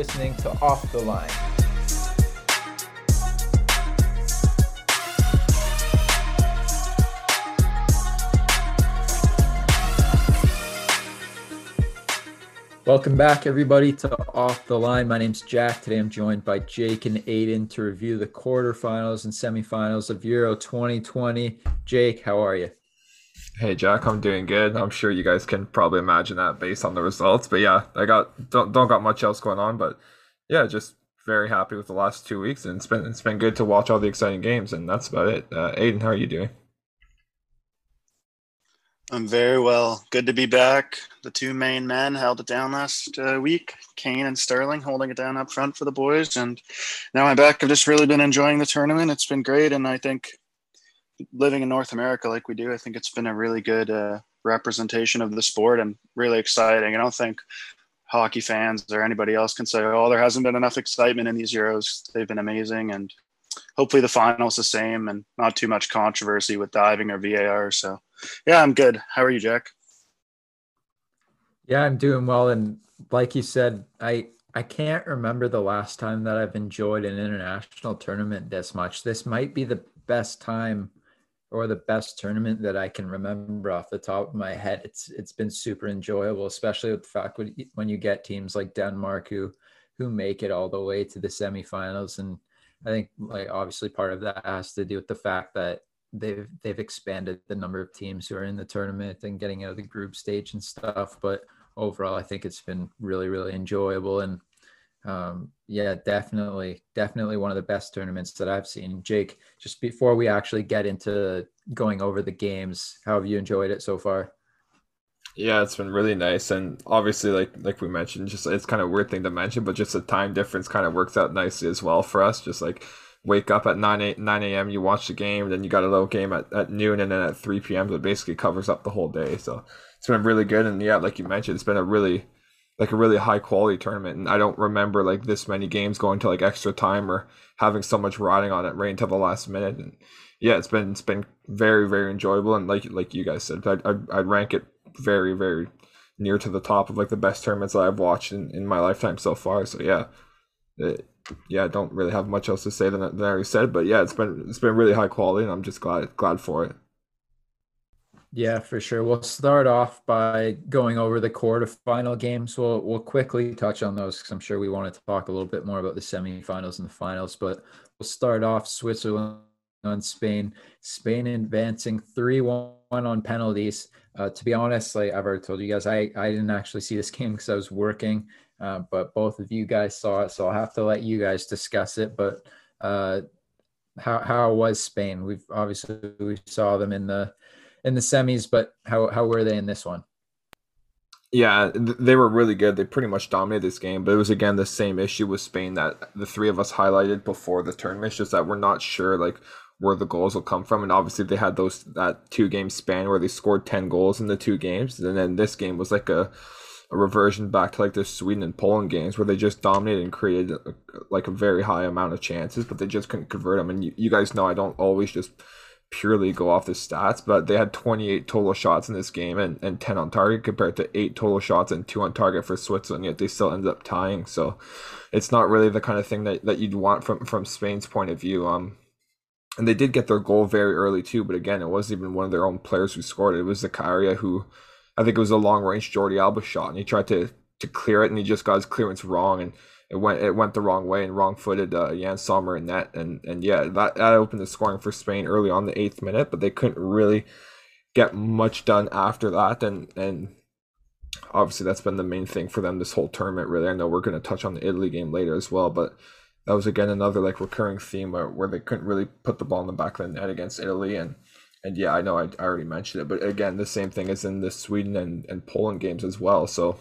listening to Off the Line. Welcome back, everybody, to Off the Line. My name's Jack. Today I'm joined by Jake and Aidan to review the quarterfinals and semifinals of Euro 2020. Jake, how are you? Hey Jack, I'm doing good. I'm sure you guys can probably imagine that based on the results. But yeah, I got don't don't got much else going on. But yeah, just very happy with the last two weeks, and it's been it's been good to watch all the exciting games, and that's about it. Uh, Aidan, how are you doing? I'm very well. Good to be back. The two main men held it down last uh, week, Kane and Sterling, holding it down up front for the boys. And now I'm back. I've just really been enjoying the tournament. It's been great. And I think living in North America like we do, I think it's been a really good uh, representation of the sport and really exciting. I don't think hockey fans or anybody else can say, oh, there hasn't been enough excitement in these Euros. They've been amazing. And hopefully the final's the same and not too much controversy with diving or VAR. So, yeah, I'm good. How are you, Jack? Yeah, I'm doing well. And like you said, I I can't remember the last time that I've enjoyed an international tournament this much. This might be the best time or the best tournament that I can remember off the top of my head. It's it's been super enjoyable, especially with the fact when, when you get teams like Denmark who who make it all the way to the semifinals. And I think like obviously part of that has to do with the fact that they've they've expanded the number of teams who are in the tournament and getting out of the group stage and stuff. But overall, I think it's been really really enjoyable and um, yeah, definitely, definitely one of the best tournaments that I've seen. Jake, just before we actually get into going over the games, how have you enjoyed it so far? Yeah, it's been really nice, and obviously, like like we mentioned, just it's kind of weird thing to mention, but just the time difference kind of works out nicely as well for us. Just like wake up at 9 a, 9 a.m you watch the game then you got a little game at, at noon and then at 3 p.m so it basically covers up the whole day so it's been really good and yeah like you mentioned it's been a really like a really high quality tournament and i don't remember like this many games going to like extra time or having so much riding on it right until the last minute and yeah it's been it's been very very enjoyable and like like you guys said i'd, I'd, I'd rank it very very near to the top of like the best tournaments that i've watched in, in my lifetime so far so yeah it, yeah, I don't really have much else to say than, than I already said, but yeah, it's been it's been really high quality, and I'm just glad glad for it. Yeah, for sure. We'll start off by going over the quarterfinal games. We'll we'll quickly touch on those because I'm sure we wanted to talk a little bit more about the semifinals and the finals. But we'll start off Switzerland on Spain. Spain advancing three one on penalties. Uh, to be honest, like I've already told you guys, I I didn't actually see this game because I was working, uh, but both of you guys saw it, so I'll have to let you guys discuss it. But uh, how how was Spain? We've obviously we saw them in the in the semis, but how how were they in this one? Yeah, they were really good. They pretty much dominated this game, but it was again the same issue with Spain that the three of us highlighted before the tournament. Just that we're not sure like where the goals will come from, and obviously they had those that two game span where they scored ten goals in the two games, and then this game was like a a reversion back to like the Sweden and Poland games where they just dominated and created like a very high amount of chances, but they just couldn't convert them. And you, you guys know I don't always just purely go off the stats, but they had 28 total shots in this game and, and 10 on target compared to 8 total shots and 2 on target for Switzerland, yet they still ended up tying. So it's not really the kind of thing that, that you'd want from, from Spain's point of view. Um, and they did get their goal very early too, but again, it wasn't even one of their own players who scored it. It was Zakaria who, I think it was a long range Jordi Alba shot, and he tried to, to clear it, and he just got his clearance wrong. And it went it went the wrong way and wrong footed uh, Yann Sommer in that and and yeah that that opened the scoring for Spain early on the eighth minute, but they couldn't really get much done after that and and obviously that's been the main thing for them this whole tournament really. I know we're going to touch on the Italy game later as well, but that was again another like recurring theme where, where they couldn't really put the ball in the back of the net against Italy and and yeah, I know I, I already mentioned it, but again, the same thing is in the Sweden and, and Poland games as well. So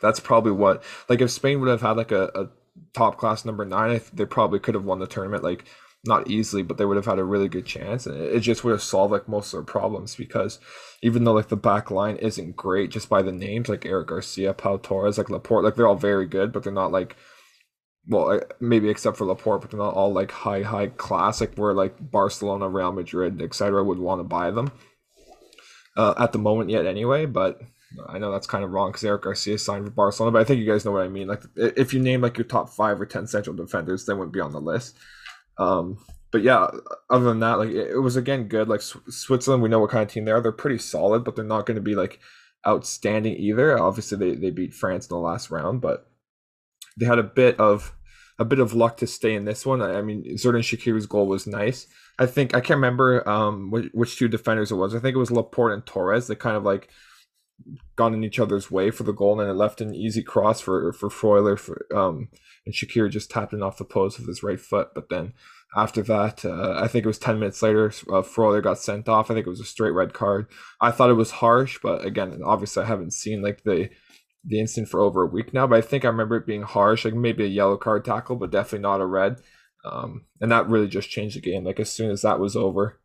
that's probably what like if Spain would have had like a, a top class number nine, they probably could have won the tournament like not easily, but they would have had a really good chance, and it just would have solved like most of their problems because even though like the back line isn't great just by the names like Eric Garcia, Pau Torres, like Laporte, like they're all very good, but they're not like well maybe except for Laporte, but they're not all like high high classic where like Barcelona, Real Madrid, etc. would want to buy them uh, at the moment yet anyway, but I know that's kind of wrong because Eric Garcia signed for Barcelona, but I think you guys know what I mean. Like, if you name like your top five or ten central defenders, they wouldn't be on the list. Um, but yeah, other than that, like it, was again good. Like Switzerland, we know what kind of team they are. They're pretty solid, but they're not going to be like outstanding either. Obviously, they they beat France in the last round, but they had a bit of a bit of luck to stay in this one. I mean, Xherdan Shaqiri's goal was nice. I think I can't remember um which, which two defenders it was. I think it was Laporte and Torres. They kind of like got in each other's way for the goal, and it left an easy cross for for Freuler. For um, and Shaqiri just tapped it off the post with his right foot. But then after that, uh, I think it was ten minutes later, uh, Freuler got sent off. I think it was a straight red card. I thought it was harsh, but again, obviously, I haven't seen like the the instant for over a week now. But I think I remember it being harsh, like maybe a yellow card tackle, but definitely not a red. Um, and that really just changed the game. Like as soon as that was over,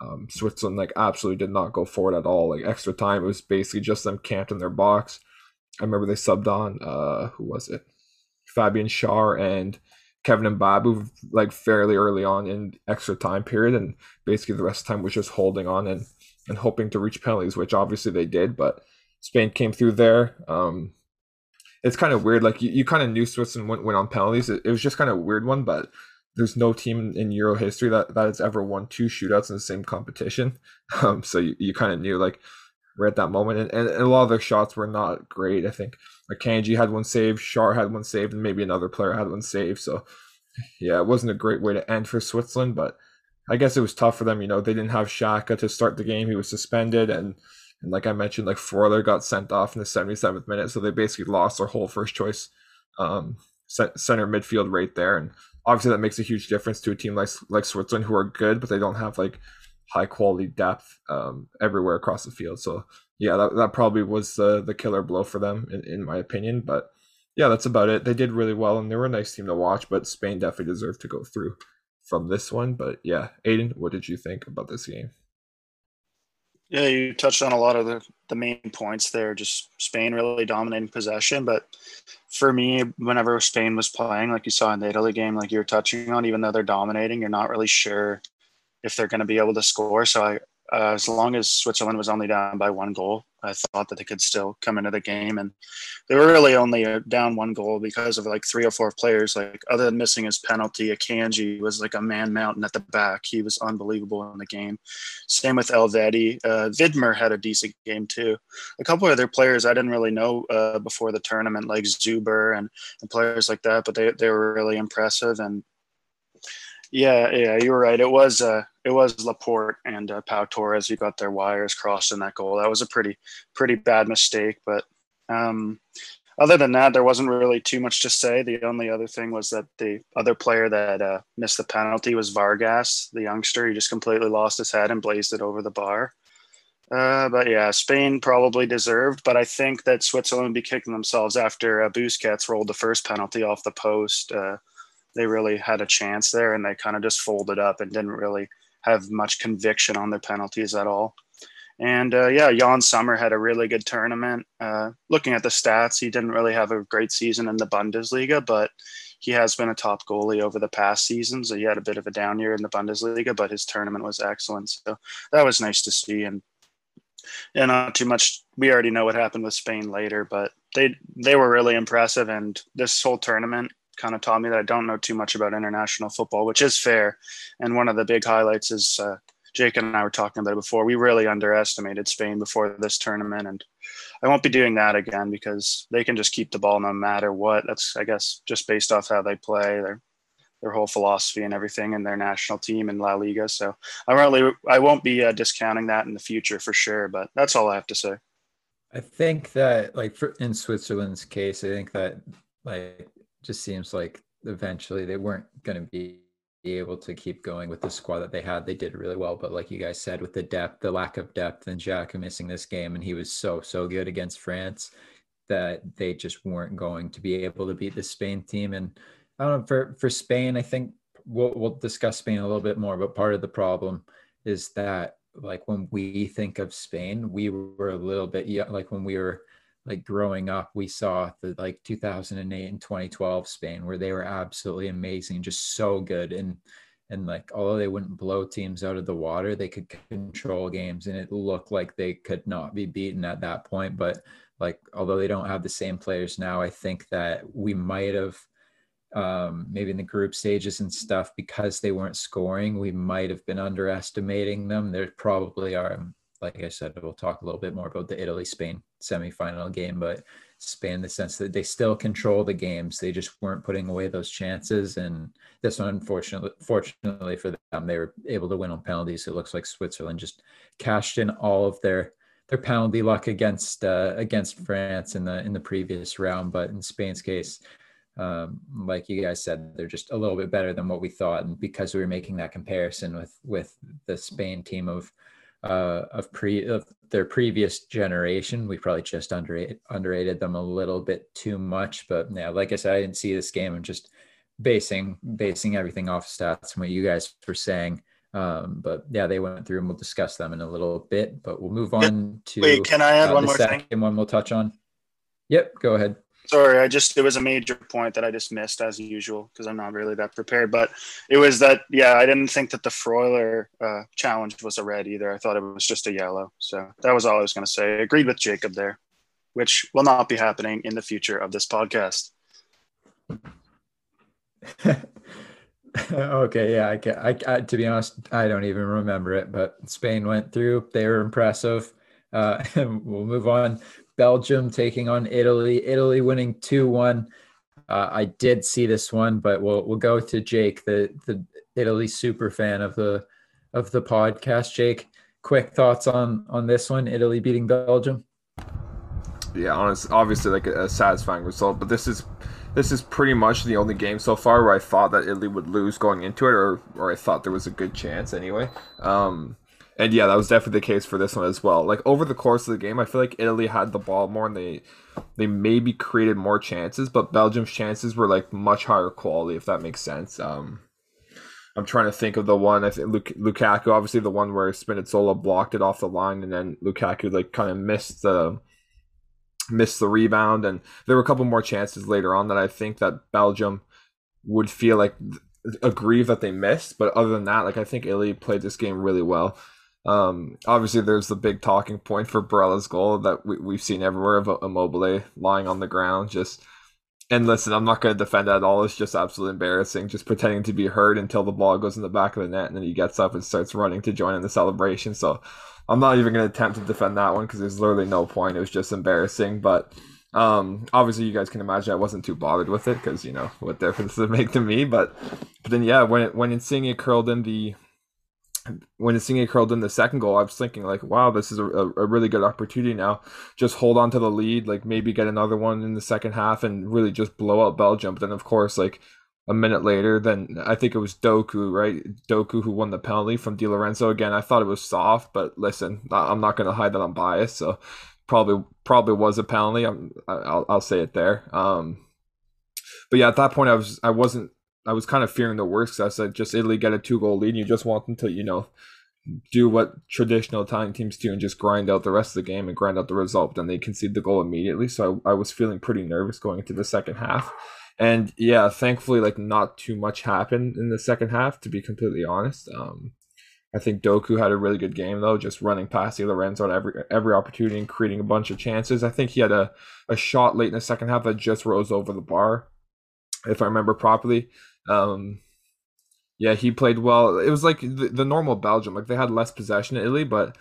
um, Switzerland like absolutely did not go forward at all. Like extra time, it was basically just them camped in their box. I remember they subbed on uh, who was it? Fabian Schär and Kevin and Mbabu like fairly early on in extra time period, and basically the rest of the time was just holding on and and hoping to reach penalties, which obviously they did, but Spain came through there. Um, it's kind of weird. Like you, you kind of knew Switzerland went, went on penalties. It, it was just kind of weird one, but there's no team in Euro history that, that has ever won two shootouts in the same competition. Um, so you, you kind of knew like we're at that moment, and, and, and, a lot of their shots were not great. I think Akanji had one saved, Schär had one saved, and maybe another player had one saved. So yeah, it wasn't a great way to end for Switzerland, but I guess it was tough for them. You know, they didn't have Xhaka to start the game; he was suspended, and and like I mentioned, like Freuler got sent off in the 77th minute, so they basically lost their whole first choice um, center midfield right there, and obviously that makes a huge difference to a team like like Switzerland who are good, but they don't have like high quality depth um, everywhere across the field. So yeah, that, that probably was the the killer blow for them in, in my opinion. But yeah, that's about it. They did really well and they were a nice team to watch, but Spain definitely deserved to go through from this one. But yeah, Aidan, what did you think about this game? Yeah, you touched on a lot of the, the main points there. Just Spain really dominating possession. But for me, whenever Spain was playing, like you saw in the Italy game, like you were touching on, even though they're dominating, you're not really sure if they're going to be able to score. So I, uh, as long as Switzerland was only down by one goal, I thought that they could still come into the game. And they were really only down one goal because of like three or four players. Like other than missing his penalty, Akanji was like a man mountain at the back. He was unbelievable in the game. Same with Elvedi. Uh, Widmer had a decent game too. A couple of other players I didn't really know uh, before the tournament, like Zuber and, and players like that, but they, they were really impressive. And yeah, yeah, you were right. It was uh, it was Laporte and uh, Pau Torres who got their wires crossed in that goal. That was a pretty pretty bad mistake. But um, other than that, there wasn't really too much to say. The only other thing was that the other player that uh, missed the penalty was Vargas, the youngster. He just completely lost his head and blazed it over the bar. Uh, but yeah, Spain probably deserved, but I think that Switzerland would be kicking themselves after uh, Busquets rolled the first penalty off the post. Uh, they really had a chance there and they kind of just folded up and didn't really have much conviction on their penalties at all. And uh, yeah, Yann Sommer had a really good tournament. Uh, looking at the stats, he didn't really have a great season in the Bundesliga, but he has been a top goalie over the past seasons. So he had a bit of a down year in the Bundesliga, but his tournament was excellent. So that was nice to see. And yeah, not too much. We already know what happened with Spain later, but they they were really impressive. And this whole tournament kind of taught me that I don't know too much about international football, which is fair. And one of the big highlights is uh, Jake and I were talking about it before. We really underestimated Spain before this tournament, and I won't be doing that again because they can just keep the ball no matter what. That's I guess just based off how they play, their their whole philosophy and everything, and their national team in La Liga. So I really I won't be uh, discounting that in the future for sure. But that's all I have to say. I think that like for, in Switzerland's case, I think that like just seems like eventually they weren't going to be able to keep going with the squad that they had. They did really well, but like you guys said, with the depth, the lack of depth, and Xhaka missing this game, and he was so so good against France that they just weren't going to be able to beat the Spain team. And I don't know for for Spain, I think we'll we'll discuss Spain a little bit more, but part of the problem is that like when we think of Spain, we were a little bit like when we were like growing up, we saw the like 2008 and 2012 Spain where they were absolutely amazing, just so good. And and like although they wouldn't blow teams out of the water they could control games and it looked like they could not be beaten at that point but like although they don't have the same players now i think that we might have um, maybe in the group stages and stuff because they weren't scoring we might have been underestimating them there probably are like i said we'll talk a little bit more about the italy spain semifinal game but Spain in the sense that they still control the games. They just weren't putting away those chances. And this one, unfortunately, fortunately for them, they were able to win on penalties. It looks like Switzerland just cashed in all of their their penalty luck against uh, against France in the in the previous round. But in Spain's case, um, like you guys said, they're just a little bit better than what we thought. And because we were making that comparison with with the Spain team of uh, of pre of their previous generation. We probably just underrated underrated them a little bit too much. But yeah, like I said, I didn't see this game. I'm just basing basing everything off stats and what you guys were saying. Um, but yeah, they went through and we'll discuss them in a little bit. But we'll move on to wait. Can I add uh, one more second thing? one we'll touch on. Yep, go ahead. Sorry, I just it was a major point that I just missed as usual because I'm not really that prepared. But it was that yeah, I didn't think that the Freuler uh, challenge was a red either. I thought it was just a yellow. So that was all I was going to say. I agreed with Jacob there, which will not be happening in the future of this podcast. okay, yeah, I, can, I, I to be honest, I don't even remember it. But Spain went through; they were impressive. Uh, we'll move on. Belgium taking on Italy. Italy winning two one. Uh, I did see this one, but we'll we'll go to Jake, the the Italy super fan of the of the podcast. Jake, quick thoughts on on this one? Italy beating Belgium. Yeah, obviously like a, a satisfying result, but this is this is pretty much the only game so far where I thought that Italy would lose going into it, or or I thought there was a good chance anyway. Um, and yeah, that was definitely the case for this one as well. Like over the course of the game, I feel like Italy had the ball more and they they maybe created more chances, but Belgium's chances were like much higher quality, if that makes sense. Um, I'm trying to think of the one. I think Luk- Lukaku, obviously the one where Spinazzola blocked it off the line, and then Lukaku like kind of missed the missed the rebound, and there were a couple more chances later on that I think that Belgium would feel like aggrieved that they missed. But other than that, like I think Italy played this game really well. Um, obviously, there's the big talking point for Barella's goal that we, we've seen everywhere of Immobile lying on the ground. Just and listen, I'm not going to defend that at all. It's just absolutely embarrassing. Just pretending to be hurt until the ball goes in the back of the net, and then he gets up and starts running to join in the celebration. So I'm not even going to attempt to defend that one because there's literally no point. It was just embarrassing. But um, obviously, you guys can imagine I wasn't too bothered with it because you know what difference does it make to me. But but then yeah, when it, when Insigne curled in the when Insigne curled in the second goal, I was thinking like, wow, this is a, a really good opportunity now. Just hold on to the lead, like maybe get another one in the second half and really just blow out Belgium. But then of course, like a minute later, then I think it was Doku, right? Doku who won the penalty from Di Lorenzo. Again, I thought it was soft, but listen, I'm not going to hide that I'm biased, so probably probably was a penalty. I'm, I'll I'll say it there. Um, but yeah, at that point, I was I wasn't I was kind of fearing the worst. Because I said, just Italy get a two goal lead, and you just want them to, you know, do what traditional Italian teams do and just grind out the rest of the game and grind out the result. Then they concede the goal immediately. So I, I was feeling pretty nervous going into the second half. And yeah, thankfully, like not too much happened in the second half, to be completely honest. Um, I think Doku had a really good game though, just running past Di Lorenzo at every every opportunity and creating a bunch of chances. I think he had a, a shot late in the second half that just rose over the bar, if I remember properly. Um, yeah, he played well. It was like the, the normal Belgium. Like they had less possession in Italy, but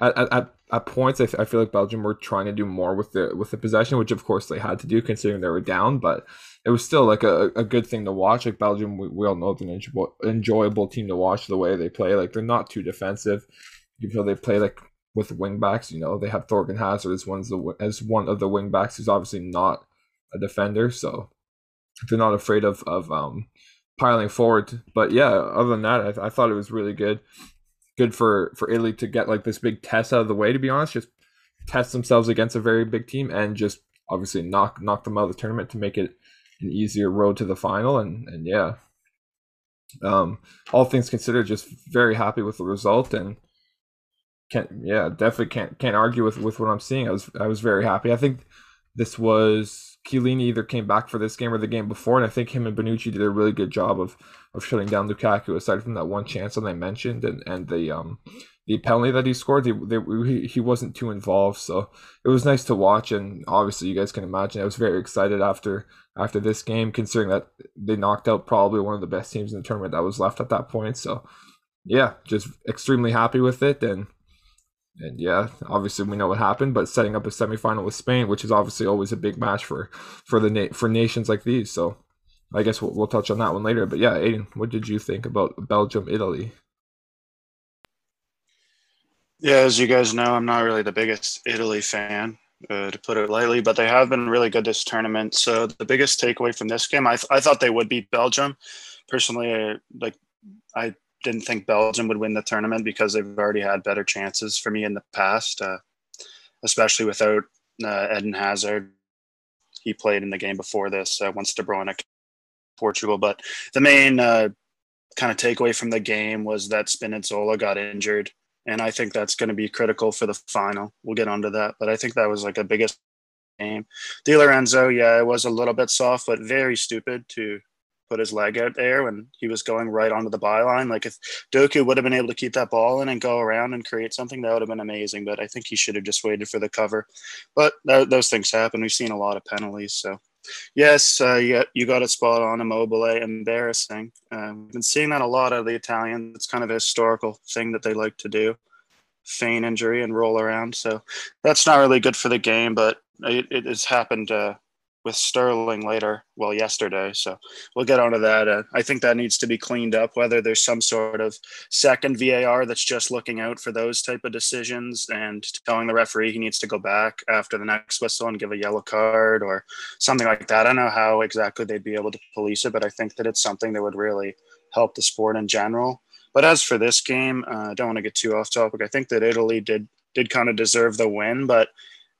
at, at, at points, I, feel like Belgium were trying to do more with the with the possession, which of course they had to do considering they were down. But it was still like a, a good thing to watch. Like Belgium, we, we all know they're an enjoyable, enjoyable team to watch the way they play. Like they're not too defensive. You feel they play like with wingbacks. You know they have Thorgan Hazard as one, as one of the wing backs who's obviously not a defender. So they're not afraid of of um, piling forward. But yeah, other than that, I, I thought it was really good. Good for for Italy to get like this big test out of the way. To be honest, just test themselves against a very big team and just obviously knock knock them out of the tournament to make it an easier road to the final. And and yeah, um, all things considered, just very happy with the result and can't yeah definitely can't can't argue with with what I'm seeing. I was I was very happy. I think this was Chiellini either came back for this game or the game before, and I think him and Bonucci did a really good job of of shutting down Lukaku. Aside from that one chance that I mentioned, and and the um the penalty that he scored, they, they, he, he wasn't too involved, so it was nice to watch. And obviously, you guys can imagine I was very excited after after this game, considering that they knocked out probably one of the best teams in the tournament that was left at that point. So yeah, just extremely happy with it, and and yeah, obviously we know what happened, but setting up a semifinal with Spain, which is obviously always a big match for for the na- for nations like these. So I guess we'll, we'll touch on that one later. But yeah, Aidan, what did you think about Belgium Italy? Yeah, as you guys know, I'm not really the biggest Italy fan, uh, to put it lightly, but they have been really good this tournament. So the biggest takeaway from this game, I, th- I thought they would beat Belgium. Personally, I, like I didn't think Belgium would win the tournament because they've already had better chances for me in the past, uh, especially without uh, Eden Hazard. He played in the game before this uh, once De Bruyne Portugal. But the main uh, kind of takeaway from the game was that Spinazzola got injured, and I think that's going to be critical for the final. We'll get onto that, but I think that was like a biggest game. Di Lorenzo, yeah, it was a little bit soft, but very stupid to put his leg out there when he was going right onto the byline. Like if Doku would have been able to keep that ball in and go around and create something, that would have been amazing. But I think he should have just waited for the cover. But th- those things happen. We've seen a lot of penalties. So, yes, uh, you, got, you got it spot on. Immobile, embarrassing. Uh, we've been seeing that a lot of the Italians. It's kind of a historical thing that they like to do feign injury and roll around. So that's not really good for the game, but it, it has happened uh, with Sterling later, well, yesterday. So we'll get onto that. Uh, I think that needs to be cleaned up, whether there's some sort of second VAR that's just looking out for those type of decisions and telling the referee he needs to go back after the next whistle and give a yellow card or something like that. I don't know how exactly they'd be able to police it, but I think that it's something that would really help the sport in general. But as for this game, uh, I don't want to get too off topic. I think that Italy did did kind of deserve the win, but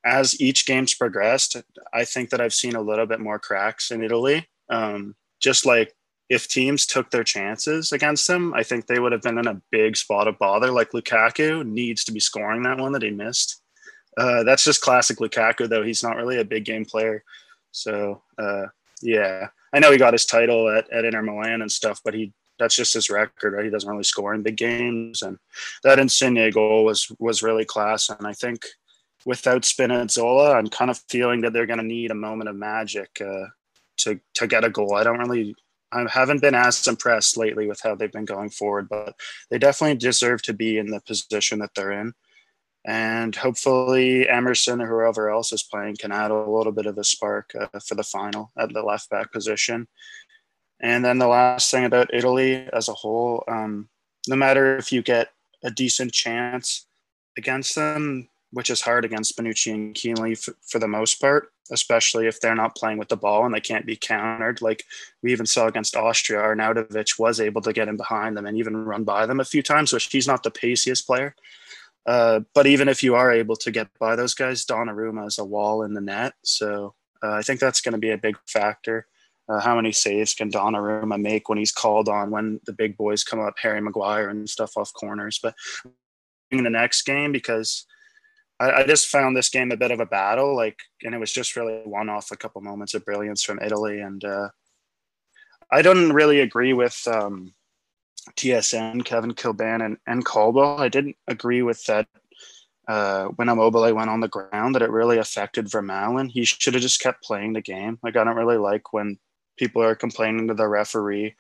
as each game's progressed, I think that I've seen a little bit more cracks in Italy. Um, just like if teams took their chances against them, I think they would have been in a big spot of bother. Like Lukaku needs to be scoring that one that he missed. Uh, that's just classic Lukaku, though. He's not really a big game player. So, uh, yeah, I know he got his title at, at Inter Milan and stuff, but he that's just his record, right? He doesn't really score in big games, and that Insigne goal was was really class. And I think without Spinazzola, I'm kind of feeling that they're going to need a moment of magic uh, to to get a goal. I don't really, I haven't been as impressed lately with how they've been going forward, but they definitely deserve to be in the position that they're in. And hopefully, Emerson or whoever else is playing can add a little bit of a spark uh, for the final at the left back position. And then the last thing about Italy as a whole, um, no matter if you get a decent chance against them, which is hard against Bonucci and Chiellini for, for, the most part, especially if they're not playing with the ball and they can't be countered. Like we even saw against Austria, Arnautovic was able to get in behind them and even run by them a few times, which he's not the paciest player. Uh, but even if you are able to get by those guys, Donnarumma is a wall in the net. So uh, I think that's going to be a big factor. Uh, how many saves can Donnarumma make when he's called on when the big boys come up, Harry Maguire and stuff off corners? But in the next game, because I, I, just found this game a bit of a battle, like, and it was just really one off a couple moments of brilliance from Italy. And uh, I don't really agree with um, TSN, Kevin Kilbane, and, and Caldwell. I didn't agree with that uh, when Immobile went on the ground that it really affected Vermaelen. He should have just kept playing the game. Like, I don't really like when people are complaining to the referee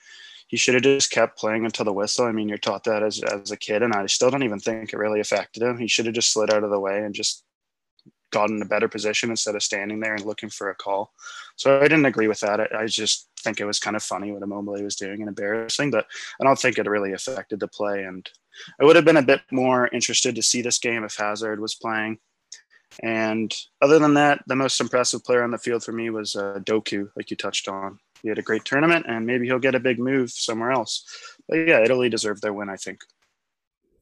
he should have just kept playing until the whistle. I mean, you're taught that as, as a kid, and I still don't even think it really affected him. He should have just slid out of the way and just gotten in a better position instead of standing there and looking for a call. So I didn't agree with that. I, I just think it was kind of funny what Immobile was doing and embarrassing, but I don't think it really affected the play. And I would have been a bit more interested to see this game if Hazard was playing. And other than that, the most impressive player on the field for me was uh, Doku, like you touched on he had a great tournament, and maybe he'll get a big move somewhere else. But yeah, Italy deserved their win, I think.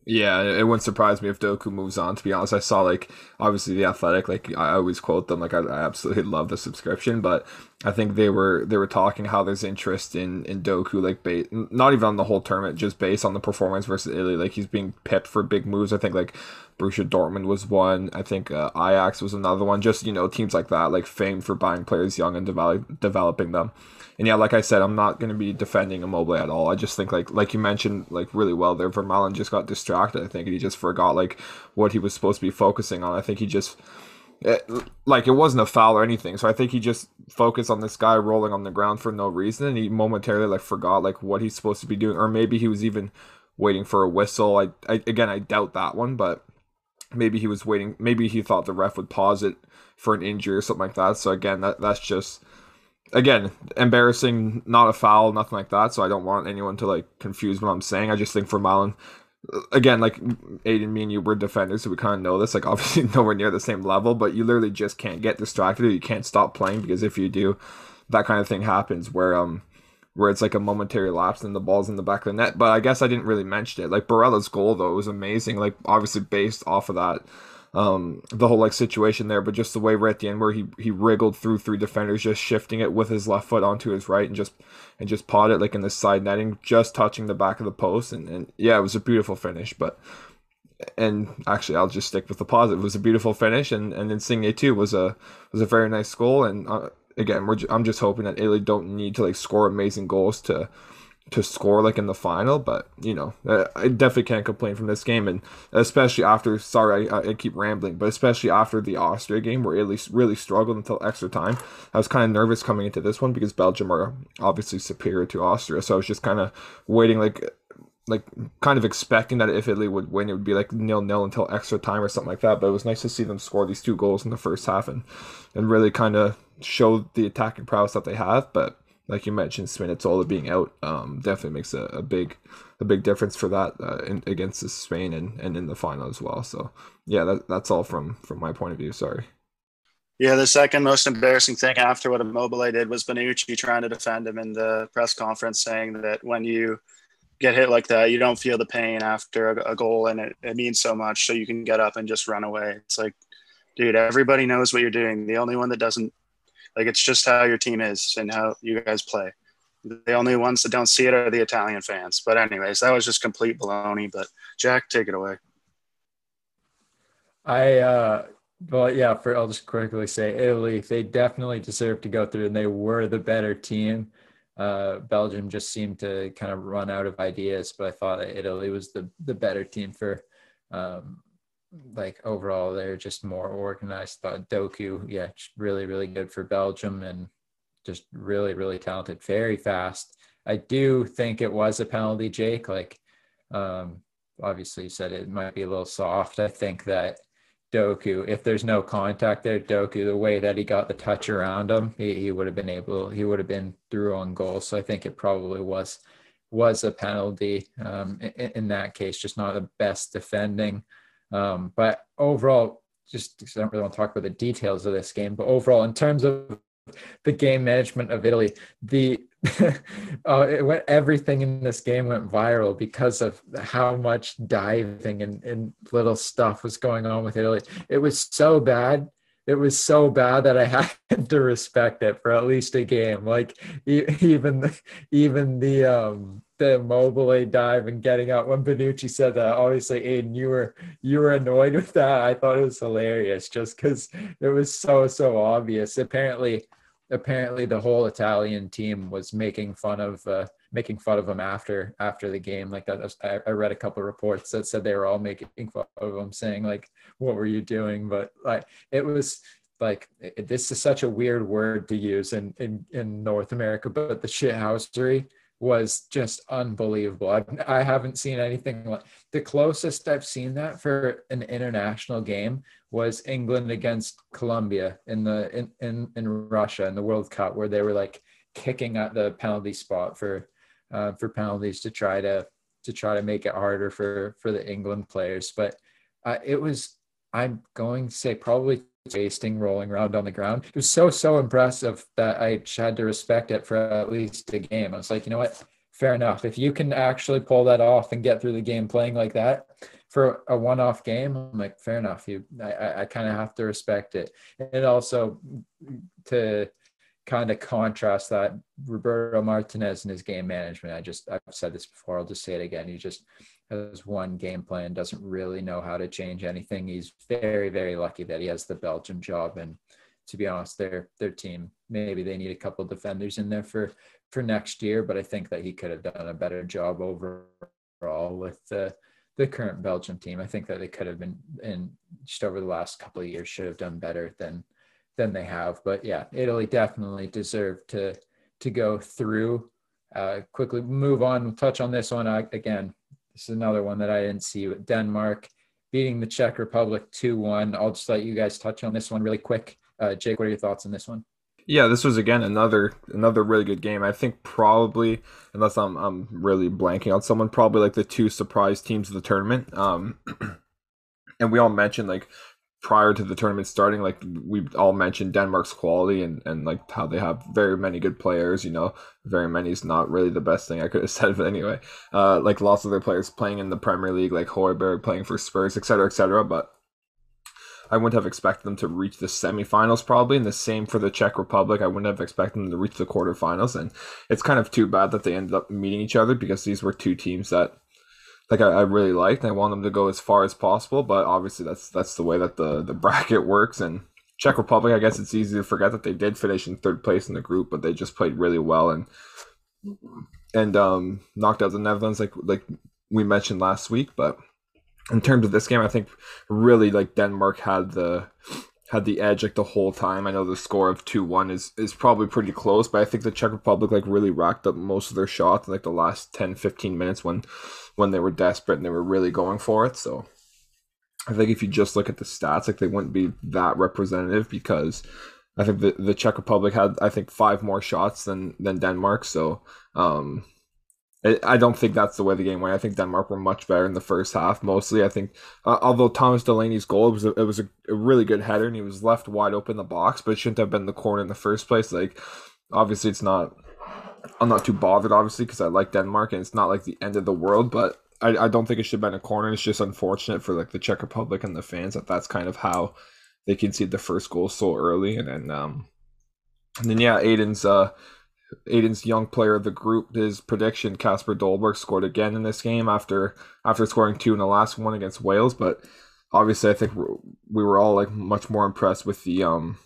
Yeah, it wouldn't surprise me if Doku moves on. To be honest, I saw like obviously the Athletic, like I always quote them, like I, I absolutely love the subscription, but I think they were they were talking how there's interest in in Doku, like ba- not even on the whole tournament, just based on the performance versus Italy. Like he's being pipped for big moves. I think like Borussia Dortmund was one. I think uh, Ajax was another one. Just you know teams like that, like famed for buying players young and develop, developing them. And yeah, like I said, I'm not going to be defending Immobile at all. I just think like like you mentioned like really well there, Vermaelen just got distracted. I think and he just forgot like what he was supposed to be focusing on. I think he just it, like it wasn't a foul or anything. So I think he just focused on this guy rolling on the ground for no reason, and he momentarily like forgot like what he's supposed to be doing, or maybe he was even waiting for a whistle. I, I again I doubt that one, but maybe he was waiting. Maybe he thought the ref would pause it for an injury or something like that. So again, that that's just again, embarrassing, not a foul, nothing like that. So I don't want anyone to like confuse what I'm saying. I just think Vermaelen, again, like Aidan, me and you were defenders, so we kind of know this. Like obviously nowhere near the same level, but you literally just can't get distracted or you can't stop playing because if you do, that kind of thing happens where um where it's like a momentary lapse and the ball's in the back of the net. But I guess I didn't really mention it. Like Barella's goal though was amazing. Like obviously based off of that um, the whole like situation there, but just the way right at the end where he he wriggled through three defenders, just shifting it with his left foot onto his right and just and just pot it like in the side netting, just touching the back of the post, and, and yeah, it was a beautiful finish. But and actually, I'll just stick with the positive. It was a beautiful finish, and and Insigne too was a was a very nice goal. And uh, again, we're I'm just hoping that Italy don't need to like score amazing goals to to score like in the final, but you know, I definitely can't complain from this game, and especially after. Sorry, I, I keep rambling, but especially after the Austria game where Italy really struggled until extra time. I was kind of nervous coming into this one because Belgium are obviously superior to Austria, so I was just kind of waiting, like, like kind of expecting that if Italy would win, it would be like nil nil until extra time or something like that. But it was nice to see them score these two goals in the first half and and really kind of show the attacking prowess that they have, but like you mentioned, Spinazzola being out um, definitely makes a, a big a big difference for that uh, in, against Spain and, and in the final as well. So yeah, that, that's all from from my point of view. Sorry. Yeah, the second most embarrassing thing after what Immobile did was Bonucci trying to defend him in the press conference, saying that when you get hit like that, you don't feel the pain after a, a goal, and it, it means so much. So you can get up and just run away. It's like, dude, everybody knows what you're doing. The only one that doesn't like it's just how your team is and how you guys play. The only ones that don't see it are the Italian fans. But anyways, that was just complete baloney. But Jack, take it away. I uh well yeah, for I'll just quickly say Italy, they definitely deserve to go through and they were the better team. Uh, Belgium just seemed to kind of run out of ideas, but I thought Italy was the the better team for um, like overall they're just more organized. Thought Doku, yeah, really really good for Belgium and just really really talented, very fast. I do think it was a penalty, Jake. Like, um, obviously you said it might be a little soft. I think that Doku, if there's no contact there, Doku, the way that he got the touch around him, he, he would have been able, he would have been through on goal. So I think it probably was was a penalty um, in, in, that case, just not the best defending. Um, but overall, just I don't really want to talk about the details of this game, but overall, in terms of the game management of Italy, the uh, it went everything in this game went viral because of how much diving and, and little stuff was going on with Italy. It was so bad it was so bad that I had to respect it for at least a game. Like even the, even the um the Immobile dive and getting out when Bonucci said that. Obviously, Aidan, you were you were annoyed with that. I thought it was hilarious just because it was so so obvious. Apparently, apparently the whole Italian team was making fun of uh, making fun of him after after the game. Like I, I read a couple of reports that said they were all making fun of him, saying like, "What were you doing?" But like it was like it, this is such a weird word to use in in, in North America, but the shithousery was just unbelievable. I've, I haven't seen anything like the closest I've seen that for an international game was England against Colombia in the in, in, in Russia in the World Cup where they were like kicking at the penalty spot for uh, for penalties to try to to try to make it harder for for the England players. But uh, it was I'm going to say probably wasting rolling around on the ground. It was so so impressive that I had to respect it for at least a game. I was like, you know what? Fair enough. If you can actually pull that off and get through the game playing like that, for a one-off game, I'm like, fair enough. You, I, I kind of have to respect it. And also to kind of contrast that Roberto Martinez and his game management. I just I've said this before. I'll just say it again. He just has one game plan, doesn't really know how to change anything. He's very, very lucky that he has the Belgium job. And to be honest, their their team maybe they need a couple defenders in there for for next year, but I think that he could have done a better job overall with the the current Belgium team. I think that they could have been in just over the last couple of years should have done better than than they have. But yeah, Italy definitely deserved to to go through. Uh, quickly move on. Touch on this one uh, again. This is another one that I didn't see with Denmark beating the Czech Republic 2 1. I'll just let you guys touch on this one really quick. Uh, Jake, what are your thoughts on this one? Yeah, this was again another another really good game. I think probably, unless I'm I'm really blanking on someone, probably like the two surprise teams of the tournament. Um, and we all mentioned like prior to the tournament starting, like we all mentioned Denmark's quality and, and like how they have very many good players, you know, very many is not really the best thing I could have said, but anyway, uh, like lots of their players playing in the Premier League, like Højbjerg playing for Spurs, etc., etc. But I wouldn't have expected them to reach the semifinals probably, and the same for the Czech Republic. I wouldn't have expected them to reach the quarterfinals, and it's kind of too bad that they ended up meeting each other because these were two teams that like I, I really liked. I want them to go as far as possible, but obviously that's that's the way that the the bracket works. And Czech Republic, I guess it's easy to forget that they did finish in third place in the group, but they just played really well and and um, knocked out the Netherlands, like like we mentioned last week. But in terms of this game, I think really like Denmark had the had the edge like the whole time. I know the score of two one is is probably pretty close, but I think the Czech Republic like really racked up most of their shots in like the last 10, 15 minutes when when they were desperate and they were really going for it. So I think if you just look at the stats, like they wouldn't be that representative because I think the, the Czech Republic had I think five more shots than than Denmark. So um, I don't think that's the way the game went. I think Denmark were much better in the first half. Mostly, I think, uh, although Thomas Delaney's goal it was a, it was a, really good header and he was left wide open in the box, but it shouldn't have been the corner in the first place. Like, obviously, it's not I'm not too bothered, obviously, because I like Denmark and it's not like the end of the world. But I, I don't think it should have been a corner. It's just unfortunate for like the Czech Republic and the fans that that's kind of how they concede the first goal so early. And then, um, and then yeah, Aidan's uh, Aidan's young player of the group. His prediction: Kasper Dolberg scored again in this game after after scoring two in the last one against Wales. But obviously, I think we were all like much more impressed with the um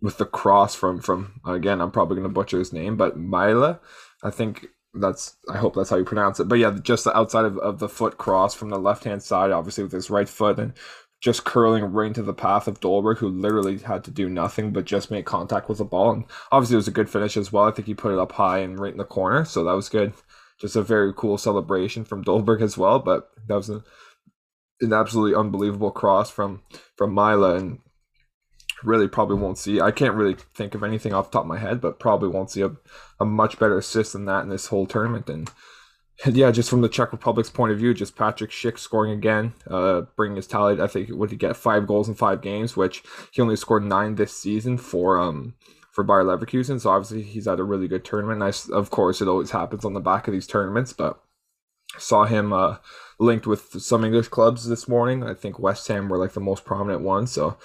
with the cross from from again I'm probably gonna butcher his name, but Mila, I think that's I hope that's how you pronounce it. But yeah, just the outside of, of the foot cross from the left hand side, obviously with his right foot and just curling right into the path of Dolberg, who literally had to do nothing but just make contact with the ball. And obviously it was a good finish as well. I think he put it up high and right in the corner, so that was good. Just a very cool celebration from Dolberg as well. But that was a, an absolutely unbelievable cross from from Mila and really probably won't see. I can't really think of anything off the top of my head, but probably won't see a, a much better assist than that in this whole tournament. And yeah, just from the Czech Republic's point of view, just Patrik Schick scoring again, uh, bringing his tally. I think would he get five goals in five games, which he only scored nine this season for um for Bayer Leverkusen. So obviously he's had a really good tournament. I, of course, it always happens on the back of these tournaments, but saw him uh, linked with some English clubs this morning. I think West Ham were like the most prominent ones. So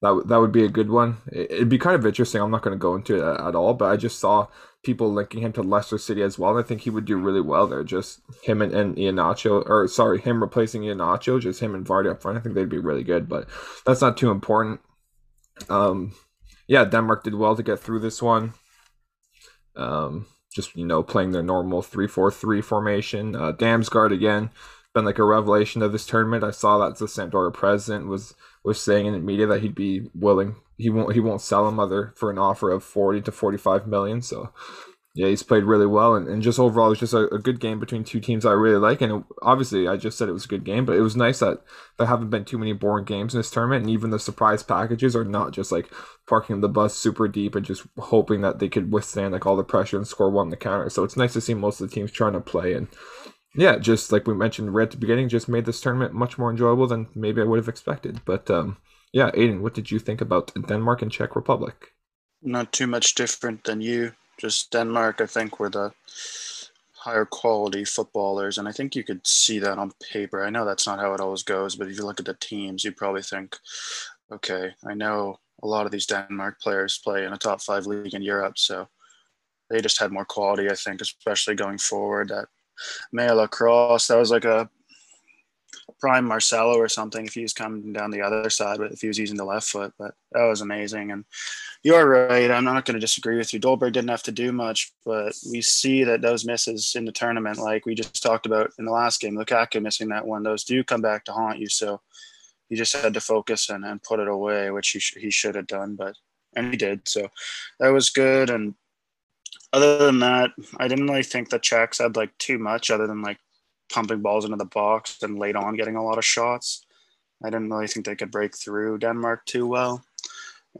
that that would be a good one. It'd be kind of interesting. I'm not going to go into it at all, but I just saw people linking him to Leicester City as well. And I think he would do really well there. Just him and, and or sorry, him replacing Iheanacho, just him and Vardy up front. I think they'd be really good, but that's not too important. Um, yeah, Denmark did well to get through this one. Um, just you know, playing their normal three-four-three formation. Uh, Damsgaard again, been like a revelation of this tournament. I saw that the Sampdoria president was was saying in the media that he'd be willing he won't he won't sell him other for an offer of 40 to 45 million. So yeah he's played really well. And, and just overall it's just a, a, good game between two teams i really like. And it, obviously i just said it was a good game but it was nice that there haven't been too many boring games in this tournament. And even the surprise packages are not just like parking the bus super deep and just hoping that they could withstand like all the pressure and score one the counter. So it's nice to see most of the teams trying to play and yeah, just like we mentioned right at the beginning, just made this tournament much more enjoyable than maybe I would have expected. But um, yeah, Aidan, what did you think about Denmark and Czech Republic? Not too much different than you. Just Denmark, I think, were the higher quality footballers, and I think you could see that on paper. I know that's not how it always goes, but if you look at the teams, you probably think, okay, I know a lot of these Denmark players play in a top five league in Europe, so they just had more quality, I think, especially going forward. That Mæhle cross, that was like a prime Marcelo or something if he was coming down the other side, but if he was using the left foot. But that was amazing. And you're right. I'm not going to disagree with you. Dolberg didn't have to do much, but we see that those misses in the tournament, like we just talked about in the last game, Lukaku missing that one, those do come back to haunt you. So he just had to focus and, and put it away, which he, sh- he should have done, but and he did. So that was good. And other than that, I didn't really think the Czechs had like too much other than like pumping balls into the box and late on getting a lot of shots. I didn't really think they could break through Denmark too well.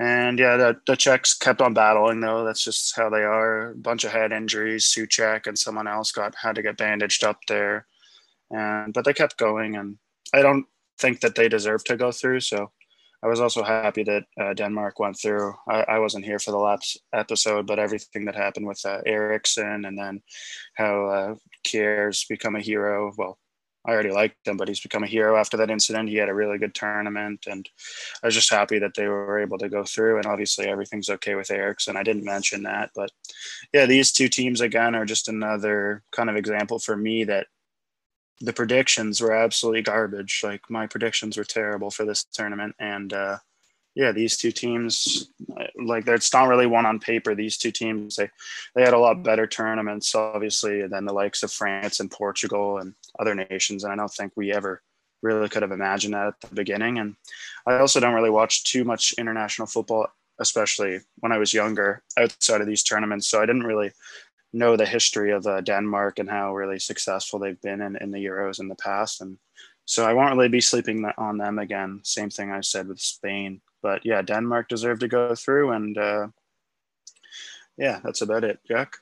And yeah, the, the Czechs kept on battling though. That's just how they are. A bunch of head injuries. Souček and someone else got had to get bandaged up there, and but they kept going. And I don't think that they deserve to go through. So I was also happy that uh, Denmark went through. I, I, wasn't here for the last episode, but everything that happened with uh, Eriksen and then how uh, Kjær's become a hero. Well, I already liked him, but he's become a hero after that incident. He had a really good tournament, and I was just happy that they were able to go through. And obviously, everything's okay with Eriksen. I didn't mention that, but yeah, these two teams again are just another kind of example for me that the predictions were absolutely garbage. Like my predictions were terrible for this tournament, and uh, yeah, these two teams, like it's not really one on paper. These two teams, they they had a lot better tournaments, obviously, than the likes of France and Portugal and other nations. And I don't think we ever really could have imagined that at the beginning. And I also don't really watch too much international football, especially when I was younger, outside of these tournaments. So I didn't really know the history of uh, Denmark and how really successful they've been in, in the Euros in the past. And so I won't really be sleeping on them again. Same thing I said with Spain. But yeah, Denmark deserved to go through. And uh, yeah, that's about it. Jack?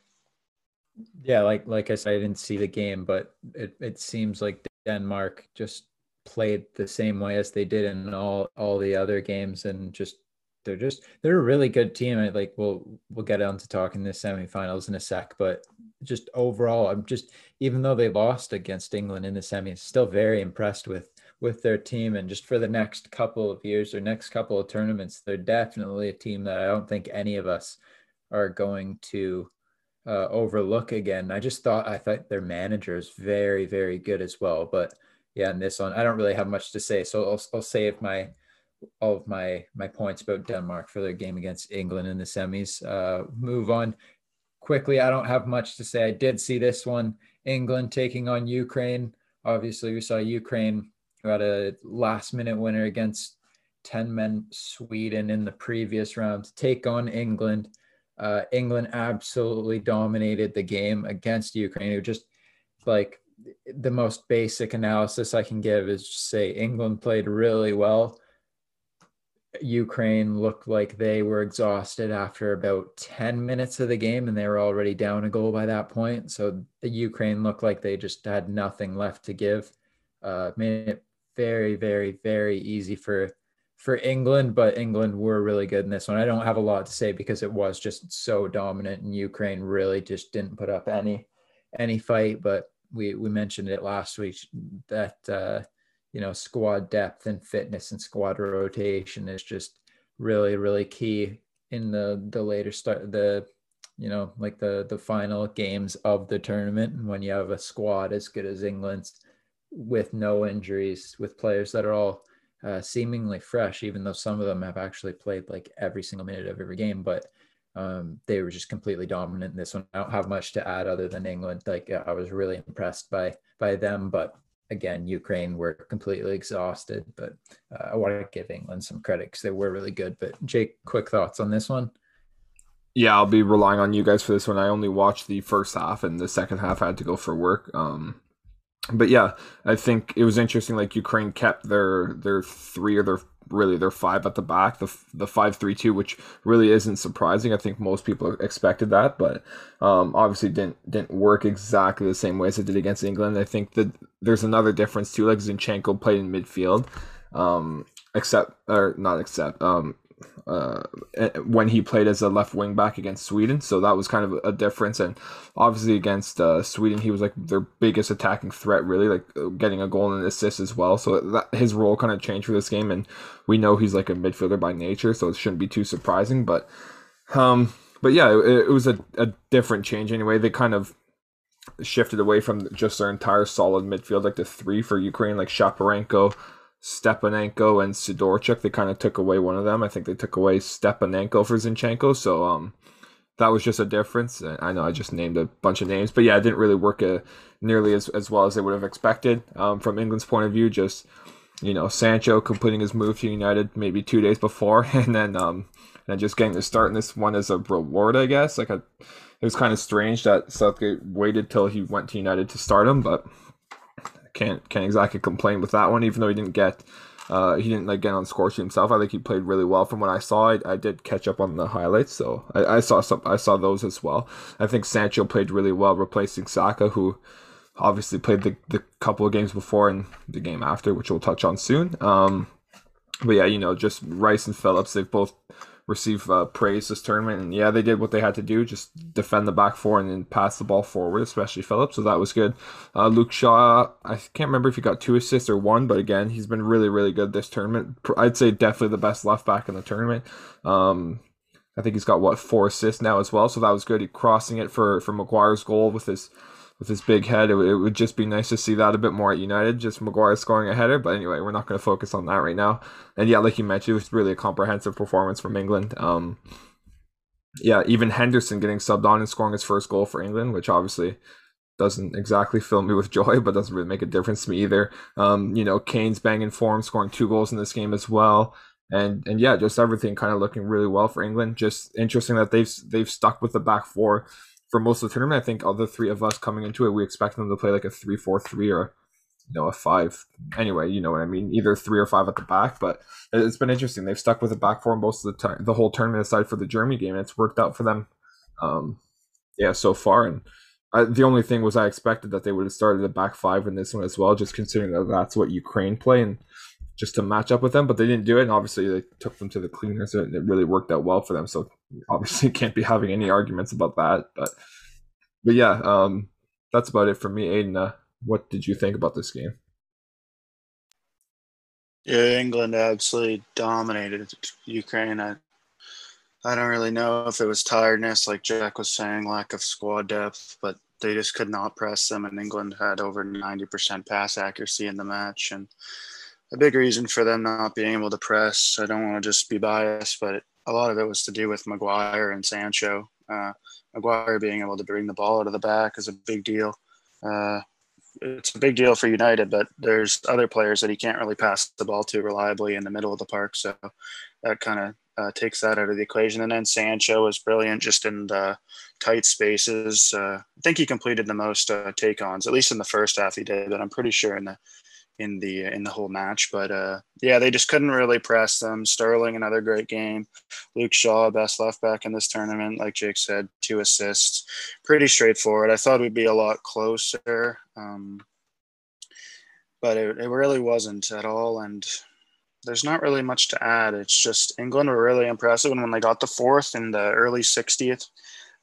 Yeah, like like I said, I didn't see the game, but it, it seems like Denmark just played the same way as they did in all all the other games and just they're just they're a really good team. I like we'll we'll get on to talking the semifinals in a sec, but just overall, I'm just even though they lost against England in the semis, still very impressed with with their team and just for the next couple of years or next couple of tournaments, they're definitely a team that I don't think any of us are going to uh, overlook again. I just thought I thought their manager is very very good as well, but yeah, in this one I don't really have much to say, so I'll, I'll save my all of my my points about Denmark for their game against England in the semis. Uh, move on quickly. I don't have much to say. I did see this one. England taking on Ukraine. Obviously, we saw Ukraine who had a last minute winner against 10 men Sweden in the previous round to take on England. Uh, England absolutely dominated the game against Ukraine. It just like the most basic analysis I can give is to say England played really well. Ukraine looked like they were exhausted after about 10 minutes of the game and they were already down a goal by that point. So Ukraine looked like they just had nothing left to give. Uh, made it very, very, very easy for for England, but England were really good in this one. I don't have a lot to say because it was just so dominant and Ukraine really just didn't put up any any fight. But we we mentioned it last week that uh, you know squad depth and fitness and squad rotation is just really really key in the the later start the you know like the the final games of the tournament and when you have a squad as good as england's with no injuries with players that are all uh, seemingly fresh even though some of them have actually played like every single minute of every game but um, they were just completely dominant in this one. I don't have much to add other than England. Like I was really impressed by by them, but again, Ukraine were completely exhausted, but uh, I want to give England some credit because they were really good. But Jake, quick thoughts on this one? Yeah, I'll be relying on you guys for this one. I only watched the first half, and the second half I had to go for work. Um, but yeah, I think it was interesting. Like Ukraine kept their their three or their really their five at the back, the the five three two, which really isn't surprising. I think most people expected that, but um, obviously didn't didn't work exactly the same way as it did against England. I think that there's another difference too. Like Zinchenko played in midfield, um, except or not except um, uh, eh, when he played as a left wing back against Sweden. So that was kind of a difference. And obviously against uh, Sweden, he was like their biggest attacking threat, really, like uh, getting a goal and an assist as well. So that, his role kind of changed for this game. And we know he's like a midfielder by nature, so it shouldn't be too surprising. But, um, but yeah, it, it was a, a different change anyway. They kind of shifted away from just their entire solid midfield, like the three for Ukraine, like Shaparenko, Stepanenko and Sidorchuk. They kind of took away one of them. I think they took away Stepanenko for Zinchenko. So um, that was just a difference. I know I just named a bunch of names, but yeah, it didn't really work uh, nearly as, as well as they would have expected um, from England's point of view. Just you know, Sancho completing his move to United maybe two days before, and then um, and just getting to start in this one as a reward, I guess. Like a, it was kind of strange that Southgate waited till he went to United to start him, but can't can't exactly complain with that one. Even though he didn't get uh, he didn't like get on score sheet himself. I think he played really well from what I saw. I, I did catch up on the highlights, so I, I, saw some. I saw those as well. I think Sancho played really well, replacing Saka, who obviously played the, the couple of games before and the game after, which we'll touch on soon. Um, but yeah, you know, just Rice and Phillips, they've both receive uh, praise this tournament. And yeah, they did what they had to do, just defend the back four and then pass the ball forward, especially Phillips. So that was good. Uh, Luke Shaw, I can't remember if he got two assists or one, but again, he's been really, really good this tournament. I'd say definitely the best left back in the tournament. Um, I think he's got what four assists now as well, so that was good. He crossing it for for Maguire's goal with his with his big head. It, it, would just be nice to see that a bit more at United. Just Maguire scoring a header, but anyway, we're not going to focus on that right now. And yeah, like you mentioned, it was really a comprehensive performance from England. Um, yeah, even Henderson getting subbed on and scoring his first goal for England, which obviously doesn't exactly fill me with joy, but doesn't really make a difference to me either. Um, you know, Kane's banging form, scoring two goals in this game as well. And and yeah, just everything kind of looking really well for England. Just interesting that they've they've stuck with the back four for most of the tournament. I think all the three of us coming into it, we expect them to play like a three four three or you know a five. Anyway, you know what I mean. Either three or five at the back, but it's been interesting. They've stuck with the back four most of the time, the whole tournament aside for the Germany game, and it's worked out for them. Um, yeah, so far, and I, the only thing was I expected that they would have started the back five in this one as well, just considering that that's what Ukraine play and just to match up with them, but they didn't do it. And obviously, they took them to the cleaners, and it really worked out well for them. So obviously, can't be having any arguments about that. But but yeah, um, that's about it for me. Aidan, uh, what did you think about this game? Yeah, England absolutely dominated Ukraine. I, I don't really know if it was tiredness, like Jack was saying, lack of squad depth, but they just could not press them. And England had over 90% pass accuracy in the match. And a big reason for them not being able to press. I don't want to just be biased, but a lot of it was to do with Maguire and Sancho. Uh, Maguire being able to bring the ball out of the back is a big deal. Uh, it's a big deal for United, but there's other players that he can't really pass the ball to reliably in the middle of the park. So that kind of uh, takes that out of the equation. And then Sancho was brilliant just in the tight spaces. Uh, I think he completed the most uh, take ons, at least in the first half he did, but I'm pretty sure in the in the in the whole match. But uh, yeah, they just couldn't really press them. Sterling, another great game. Luke Shaw, best left back in this tournament, like Jake said, two assists. Pretty straightforward. I thought we'd be a lot closer, um, but it, it really wasn't at all. And there's not really much to add. It's just England were really impressive, and when they got the fourth in the early 60th.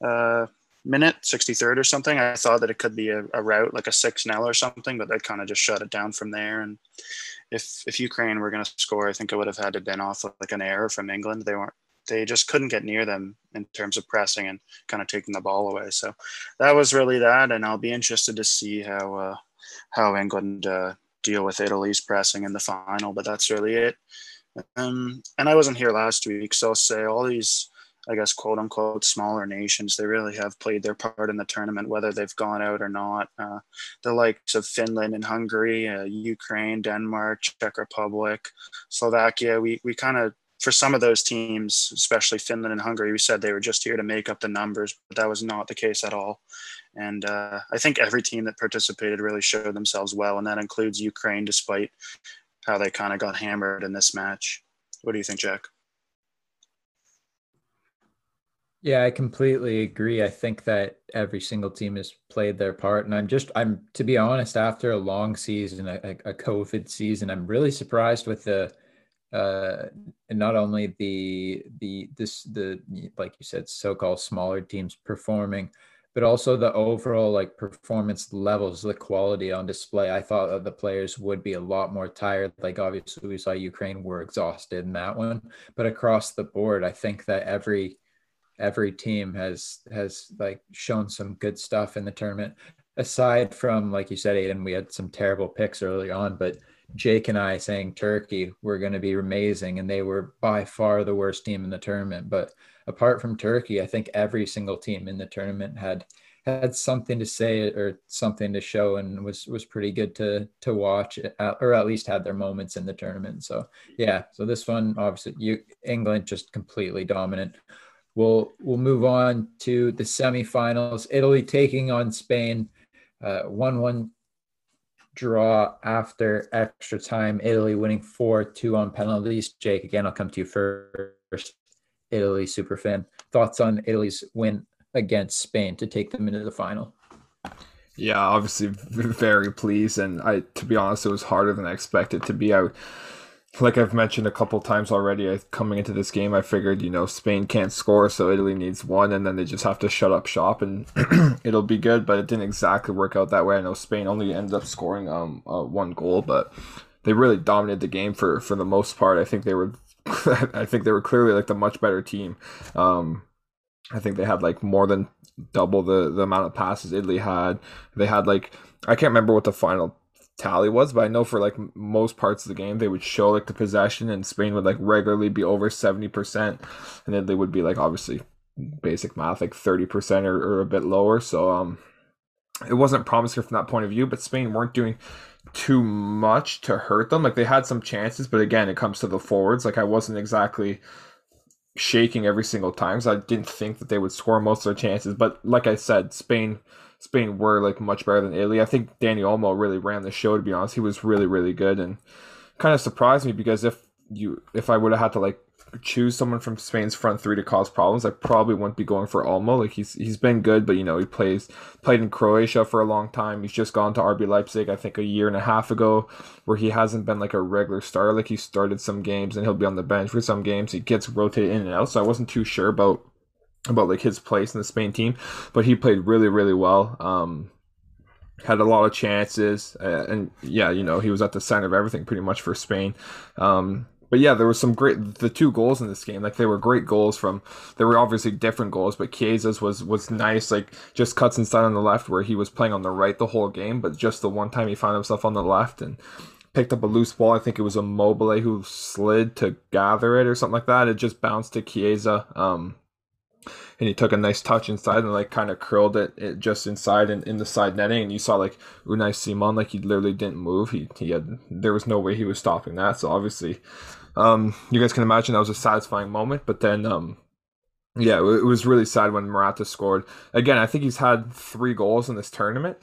Uh, minute, 63rd or something. I thought that it could be a, a route like a 6 0 or something, but they kind of just shut it down from there. And if if Ukraine were going to score, I think it would have had to been off like an error from England. They weren't. They just couldn't get near them in terms of pressing and kind of taking the ball away. So that was really that, and I'll be interested to see how uh, how England uh, deal with Italy's pressing in the final. But that's really it. Um, and I wasn't here last week, so I'll say all these I guess, quote unquote, smaller nations, they really have played their part in the tournament, whether they've gone out or not. Uh, the likes of Finland and Hungary, uh, Ukraine, Denmark, Czech Republic, Slovakia, we, we kind of, for some of those teams, especially Finland and Hungary, we said they were just here to make up the numbers, but that was not the case at all. And uh, I think every team that participated really showed themselves well, and that includes Ukraine, despite how they kind of got hammered in this match. What do you think, Jack? Yeah, I completely agree. I think that every single team has played their part. And I'm just, I'm, to be honest, after a long season, a, a COVID season, I'm really surprised with the uh, not only the the this the like you said so-called smaller teams performing but also the overall like performance levels, the quality on display. I thought that the players would be a lot more tired. Like obviously we saw Ukraine were exhausted in that one, but across the board, I think that every every team has has like shown some good stuff in the tournament. Aside from like you said, Aidan, we had some terrible picks early on, but Jake and I saying Turkey were going to be amazing, and they were by far the worst team in the tournament. But apart from Turkey, I think every single team in the tournament had had something to say or something to show, and was was pretty good to to watch, uh, or at least had their moments in the tournament. So yeah, so this one obviously you England just completely dominant. We'll we'll move on to the semifinals. Italy taking on Spain, uh, one one draw after extra time. Italy winning 4 2 on penalties. Jake, again, I'll come to you first. Italy super fan. Thoughts on Italy's win against Spain to take them into the final? Yeah, obviously very pleased, and I to be honest, it was harder than I expected to be out like I've mentioned a couple times already, I, coming into this game, I figured, you know, Spain can't score, so Italy needs one, and then they just have to shut up shop, and it'll be good. But it didn't exactly work out that way. I know Spain only ended up scoring um uh, one goal, but they really dominated the game for for the most part. I think they were, I think they were clearly like the much better team. Um, I think they had like more than double the the amount of passes Italy had. They had like I can't remember what the final tally was, but I know for like most parts of the game, they would show like the possession, and Spain would like regularly be over seventy percent, and then they would be like obviously basic math like thirty percent or, or a bit lower. So um, it wasn't promising from that point of view, but Spain weren't doing too much to hurt them. Like they had some chances, but again, it comes to the forwards. Like I wasn't exactly shaking every single time, so I didn't think that they would score most of their chances. But like I said, Spain Spain were like much better than Italy. I think Dani Olmo really ran the show. To be honest, he was really really good and kind of surprised me because if you if I would have had to like choose someone from Spain's front three to cause problems, I probably wouldn't be going for Olmo. Like he's he's been good, but you know he plays played in Croatia for a long time. He's just gone to RB Leipzig, I think a year and a half ago, where he hasn't been like a regular starter. Like he started some games and he'll be on the bench for some games. He gets rotated in and out, so I wasn't too sure about about like his place in the Spain team, but he played really really well. Um, had a lot of chances, uh, and yeah, you know he was at the center of everything pretty much for Spain. Um, but yeah, there was some great the two goals in this game. Like they were great goals from. There were obviously different goals, but Chiesa's was was nice. Like just cuts inside on the left where he was playing on the right the whole game, but just the one time he found himself on the left and picked up a loose ball. I think it was Immobile who slid to gather it or something like that. It just bounced to Chiesa. Um, and he took a nice touch inside and like kind of curled it, it just inside and in, the side netting and you saw like Unai Simon like he literally didn't move. He he had there was no way he was stopping that so obviously um you guys can imagine that was a satisfying moment but then um yeah it was really sad when Morata scored. Again I think he's had three goals in this tournament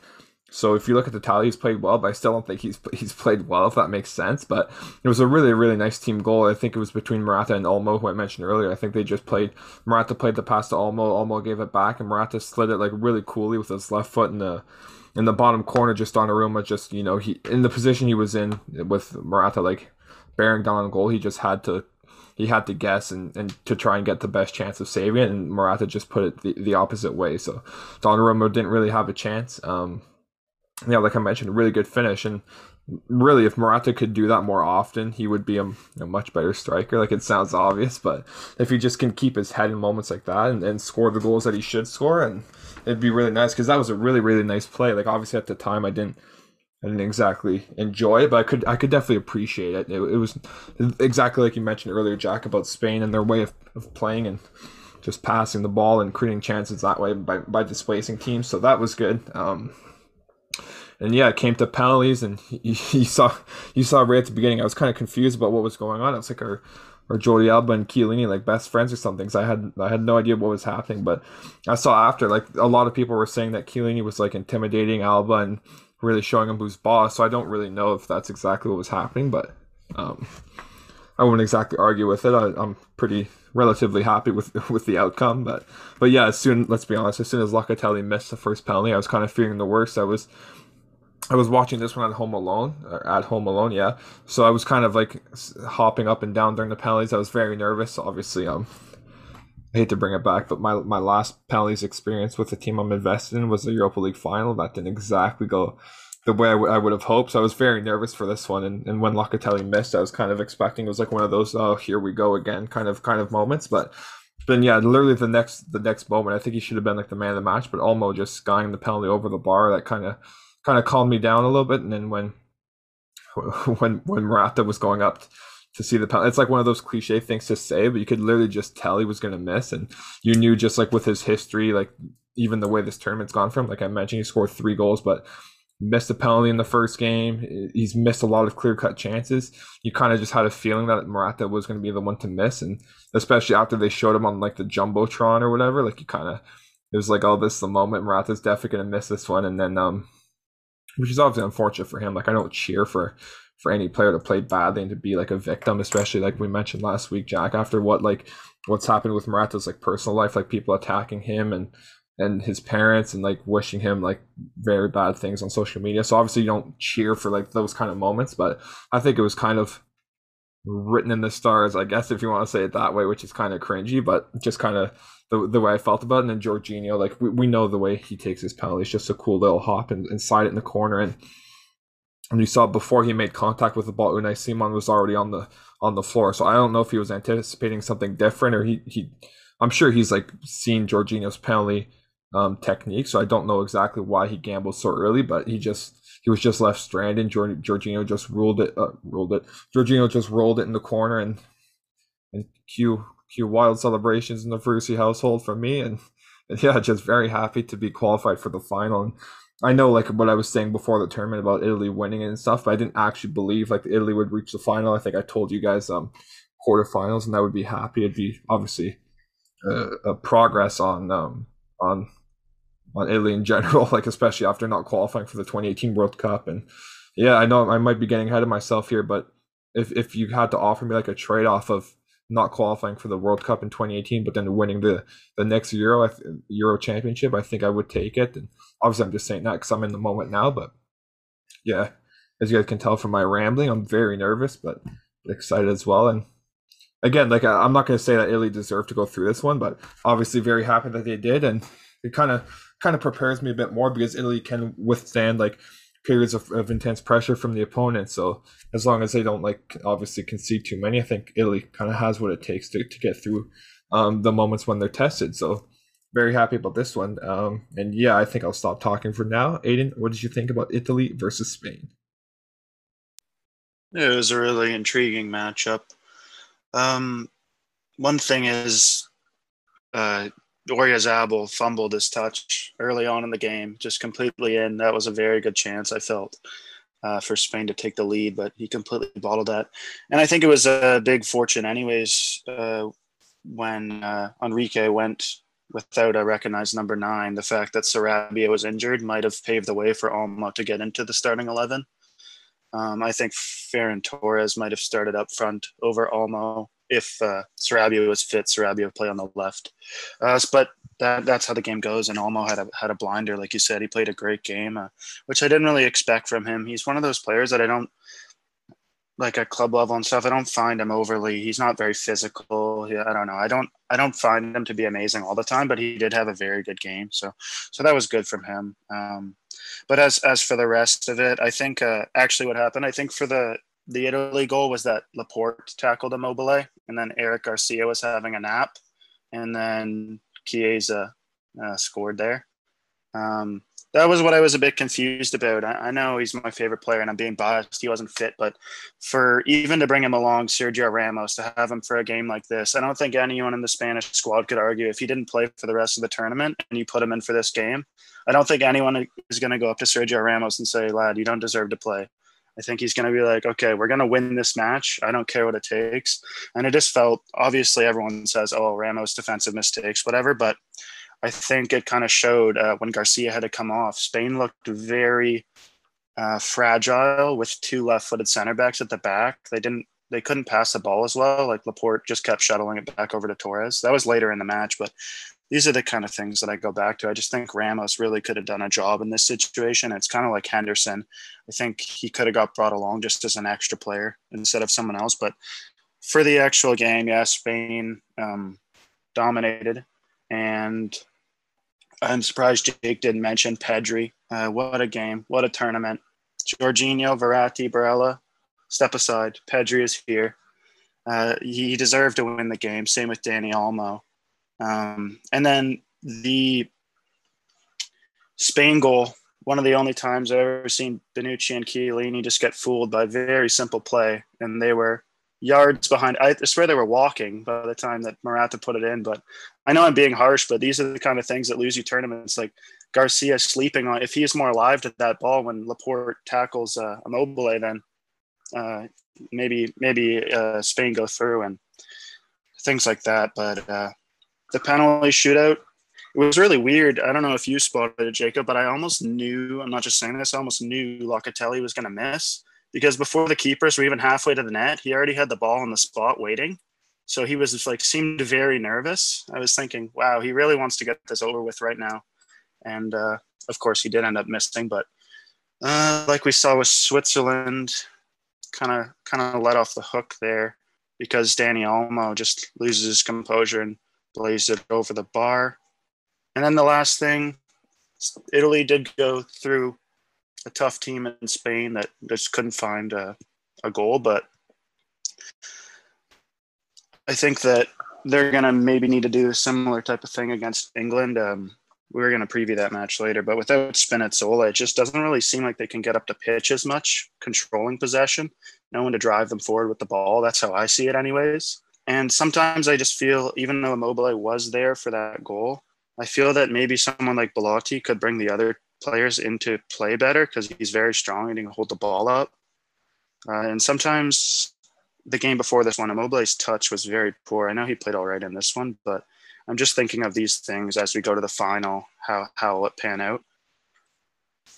so if you look at the tally, he's played well, but I still don't think he's he's played well, if that makes sense. But it was a really really nice team goal. I think it was between Morata and Olmo, who I mentioned earlier. I think they just played. Morata played the pass to Olmo. Olmo gave it back, and Morata slid it like really coolly with his left foot in the in the bottom corner, just Donnarumma. Just you know he in the position he was in with Morata like bearing down on goal. He just had to he had to guess and, and to try and get the best chance of saving it, and Morata just put it the, the opposite way. So Donnarumma didn't really have a chance. Um, yeah, like I mentioned, really good finish. And really, if Morata could do that more often, he would be a, a, much better striker. Like it sounds obvious, but if he just can keep his head in moments like that and, and score the goals that he should score, and it'd be really nice because that was a really really nice play. Like obviously at the time, I didn't. I didn't exactly enjoy it, but I could I could definitely appreciate it. It, it was exactly like you mentioned earlier, Jack, about Spain and their way of, of playing and just passing the ball and creating chances that way by, by displacing teams. So that was good. Um, and yeah, it came to penalties, and you, saw you saw right at the beginning. I was kind of confused about what was going on. It's like our or Jordi Alba and Chiellini like best friends or something. So I had I had no idea what was happening, but I saw after like a lot of people were saying that Chiellini was like intimidating Alba and really showing him who's boss. So I don't really know if that's exactly what was happening, but um, I wouldn't exactly argue with it. I, am pretty relatively happy with with the outcome, but but yeah, as soon let's be honest, as soon as Locatelli missed the first penalty, I was kind of fearing the worst. I was I was watching this one at home alone, at home alone, yeah. So I was kind of like hopping up and down during the penalties. I was very nervous. Obviously, um, I hate to bring it back, but my my last penalties experience with the team I'm invested in was the Europa League final. That didn't exactly go the way I, w- I would have hoped. So I was very nervous for this one. And, and when Locatelli missed, I was kind of expecting it was like one of those oh here we go again kind of kind of moments. But then yeah, literally the next the next moment, I think he should have been like the man of the match. But Olmo just skying the penalty over the bar that kind of kind of calmed me down a little bit. And then when when when Morata was going up to see the penalty, it's like one of those cliche things to say, but you could literally just tell he was going to miss, and you knew just like with his history, like even the way this tournament's gone from, like I mentioned, he scored three goals, but missed a penalty in the first game. He's missed a lot of clear cut chances. You kind of just had a feeling that Morata was going to be the one to miss, and especially after they showed him on like the jumbotron or whatever, like you kind of it was like, oh, this is the moment. Morata's definitely going to miss this one, and then um, which is obviously unfortunate for him. Like I don't cheer for for any player to play badly and to be like a victim, especially like we mentioned last week, Jack. After what like what's happened with Morata's like personal life, like people attacking him and and his parents and like wishing him like very bad things on social media. So obviously you don't cheer for like those kind of moments, but I think it was kind of written in the stars, I guess, if you want to say it that way, which is kind of cringy, but just kind of the, the way I felt about it. And then Jorginho, like we, we know the way he takes his penalties, just a cool little hop and, and slide it in the corner. And and you saw before he made contact with the ball, Unai Simon was already on the on the floor. So I don't know if he was anticipating something different or he he I'm sure he's like seen Jorginho's penalty um, technique. So I don't know exactly why he gambled so early, but he just he was just left stranded. Jorginho just ruled it, uh, ruled it. Jorginho just rolled it in the corner, and and cue cue wild celebrations in the Ferrucci household from me, and, and yeah, just very happy to be qualified for the final. And I know like what I was saying before the tournament about Italy winning and stuff, but I didn't actually believe like Italy would reach the final. I think I told you guys um quarterfinals, and I would be happy. It'd be obviously a progress on um on on Italy in general, like especially after not qualifying for the 2018 World Cup. And yeah, I know I might be getting ahead of myself here, but if if you had to offer me like a trade off of not qualifying for the World Cup in 2018, but then winning the the next Euro Euro Championship, I think I would take it. And obviously, I'm just saying that because I'm in the moment now. But yeah, as you guys can tell from my rambling, I'm very nervous, but excited as well. And again, like I'm not going to say that Italy deserved to go through this one, but obviously very happy that they did, and it kind of kind of prepares me a bit more because Italy can withstand like periods of, of intense pressure from the opponent. So as long as they don't like obviously concede too many, I think Italy kind of has what it takes to, to get through um, the moments when they're tested. So very happy about this one. Um, and yeah, I think I'll stop talking for now. Aidan, what did you think about Italy versus Spain? It was a really intriguing matchup. Um, one thing is, uh, Oyarzabal fumbled his touch early on in the game, just completely in. That was a very good chance, I felt, uh, for Spain to take the lead, but he completely bottled that. And I think it was a big fortune, anyways, uh, when uh, Enrique went without a recognized number nine. The fact that Sarabia was injured might have paved the way for Olmo to get into the starting 11. Um, I think Ferran Torres might have started up front over Olmo if uh, Sarabia was fit, Sarabia would play on the left. Uh, but that that's how the game goes. And Olmo had a had a blinder, like you said. He played a great game, uh, which I didn't really expect from him. He's one of those players that I don't like at club level and stuff. I don't find him overly. He's not very physical. Yeah, I don't know. I don't I don't find him to be amazing all the time, but he did have a very good game. So so that was good from him. Um, but as as for the rest of it, I think uh, actually what happened. I think for the the Italy goal was that Laporte tackled Immobile, and then Eric Garcia was having a nap, and then Chiesa uh, scored there. Um, that was what I was a bit confused about. I, I, know he's my favorite player, and I'm being biased. He wasn't fit, but for even to bring him along, Sergio Ramos, to have him for a game like this, I don't think anyone in the Spanish squad could argue if he didn't play for the rest of the tournament and you put him in for this game. I don't think anyone is going to go up to Sergio Ramos and say, "Lad, you don't deserve to play." I think he's going to be like, okay, we're going to win this match. I don't care what it takes. And it just felt, obviously, everyone says, oh, Ramos defensive mistakes, whatever. But I think it kind of showed uh, when Garcia had to come off. Spain looked very uh, fragile with two left-footed center backs at the back. They didn't, they couldn't pass the ball as well. Like Laporte just kept shuttling it back over to Torres. That was later in the match, but these are the kind of things that I go back to. I just think Ramos really could have done a job in this situation. It's kind of like Henderson. I think he could have got brought along just as an extra player instead of someone else. But for the actual game, yeah, Spain um, dominated. And I'm surprised Jake didn't mention Pedri. Uh, what a game. What a tournament. Jorginho, Verratti, Barella, step aside. Pedri is here. Uh, he deserved to win the game. Same with Dani Olmo. Um, and then the Spain goal, one of the only times I've ever seen Bonucci and Chiellini just get fooled by very simple play. And they were yards behind. I swear they were walking by the time that Morata put it in. But I know I'm being harsh, but these are the kind of things that lose you tournaments. Like Garcia sleeping on, if he's more alive to that ball when Laporte tackles uh, Immobile, then uh, maybe maybe uh, Spain go through and things like that. But uh, the penalty shootout, it was really weird. I don't know if you spotted it, Jacob, but I almost knew. I'm not just saying this. I almost knew Locatelli was going to miss because before the keepers were even halfway to the net, he already had the ball on the spot waiting. So he was like seemed very nervous. I was thinking, wow, he really wants to get this over with right now. And uh, of course, he did end up missing. But uh, like we saw with Switzerland, kind of kind of let off the hook there because Dani Olmo just loses his composure and blaze it over the bar. And then the last thing, Italy did go through a tough team in Spain that just couldn't find a, a goal, but I think that they're going to maybe need to do a similar type of thing against England. Um, we are going to preview that match later, but without Spinazzola, it just doesn't really seem like they can get up to pitch as much, controlling possession, no one to drive them forward with the ball. That's how I see it, anyways. And sometimes I just feel, even though Immobile was there for that goal, I feel that maybe someone like Belotti could bring the other players into play better because he's very strong and he can hold the ball up. Uh, and sometimes the game before this one, Immobile's touch was very poor. I know he played all right in this one, but I'm just thinking of these things as we go to the final, how how will it pan out?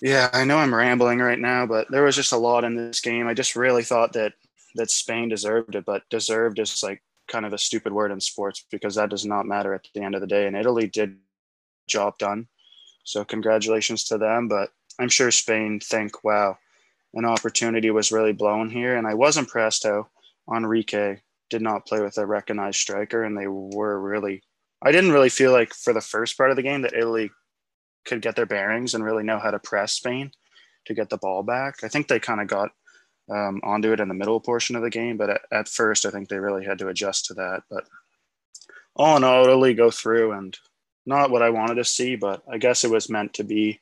Yeah, I know I'm rambling right now, but there was just a lot in this game. I just really thought that that Spain deserved it, but deserved is like kind of a stupid word in sports because that does not matter at the end of the day. And Italy did job done. So congratulations to them. But I'm sure Spain think, wow, an opportunity was really blown here. And I was impressed how Enrique did not play with a recognized striker, and they were really. I didn't really feel like for the first part of the game that Italy could get their bearings and really know how to press Spain to get the ball back. I think they kind of got um, onto it in the middle portion of the game. But at, at, first, I think they really had to adjust to that. But all in all, it'll really go through and not what I wanted to see, but I guess it was meant to be.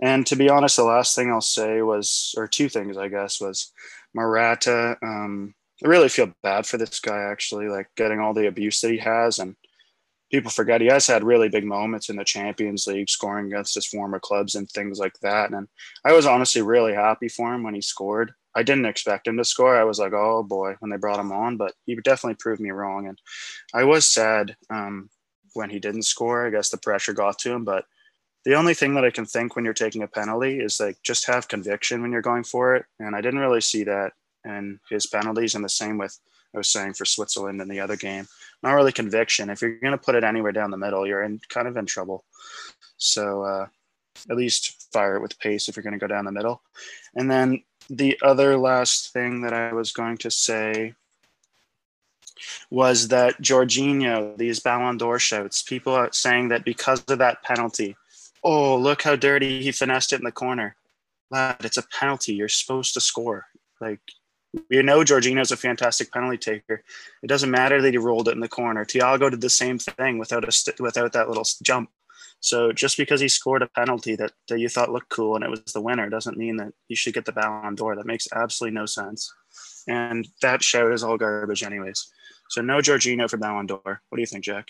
And to be honest, the last thing I'll say was, or two things, I guess, was Morata. Um, I really feel bad for this guy, actually, like getting all the abuse that he has. And people forget he has had really big moments in the Champions League, scoring against his former clubs and things like that. And I was honestly really happy for him when he scored. I didn't expect him to score. I was like, oh boy, when they brought him on, but he definitely proved me wrong. And I was sad um, when he didn't score. I guess the pressure got to him. But the only thing that I can think when you're taking a penalty is like just have conviction when you're going for it. And I didn't really see that in his penalties. And the same with I was saying for Switzerland in the other game. Not really conviction. If you're going to put it anywhere down the middle, you're in kind of in trouble. So uh, at least fire it with pace if you're going to go down the middle. And then the other last thing that I was going to say was that Jorginho, these Ballon d'Or shouts, people are saying that because of that penalty, oh, look how dirty he finessed it in the corner. Lad, it's a penalty. You're supposed to score. Like, we know Jorginho's a fantastic penalty taker. It doesn't matter that he rolled it in the corner. Tiago did the same thing without a st- without that little jump. So just because he scored a penalty that, that you thought looked cool and it was the winner doesn't mean that he should get the Ballon d'Or. That makes absolutely no sense. And that shout is all garbage, anyways. So no Jorginho for Ballon d'Or. What do you think, Jack?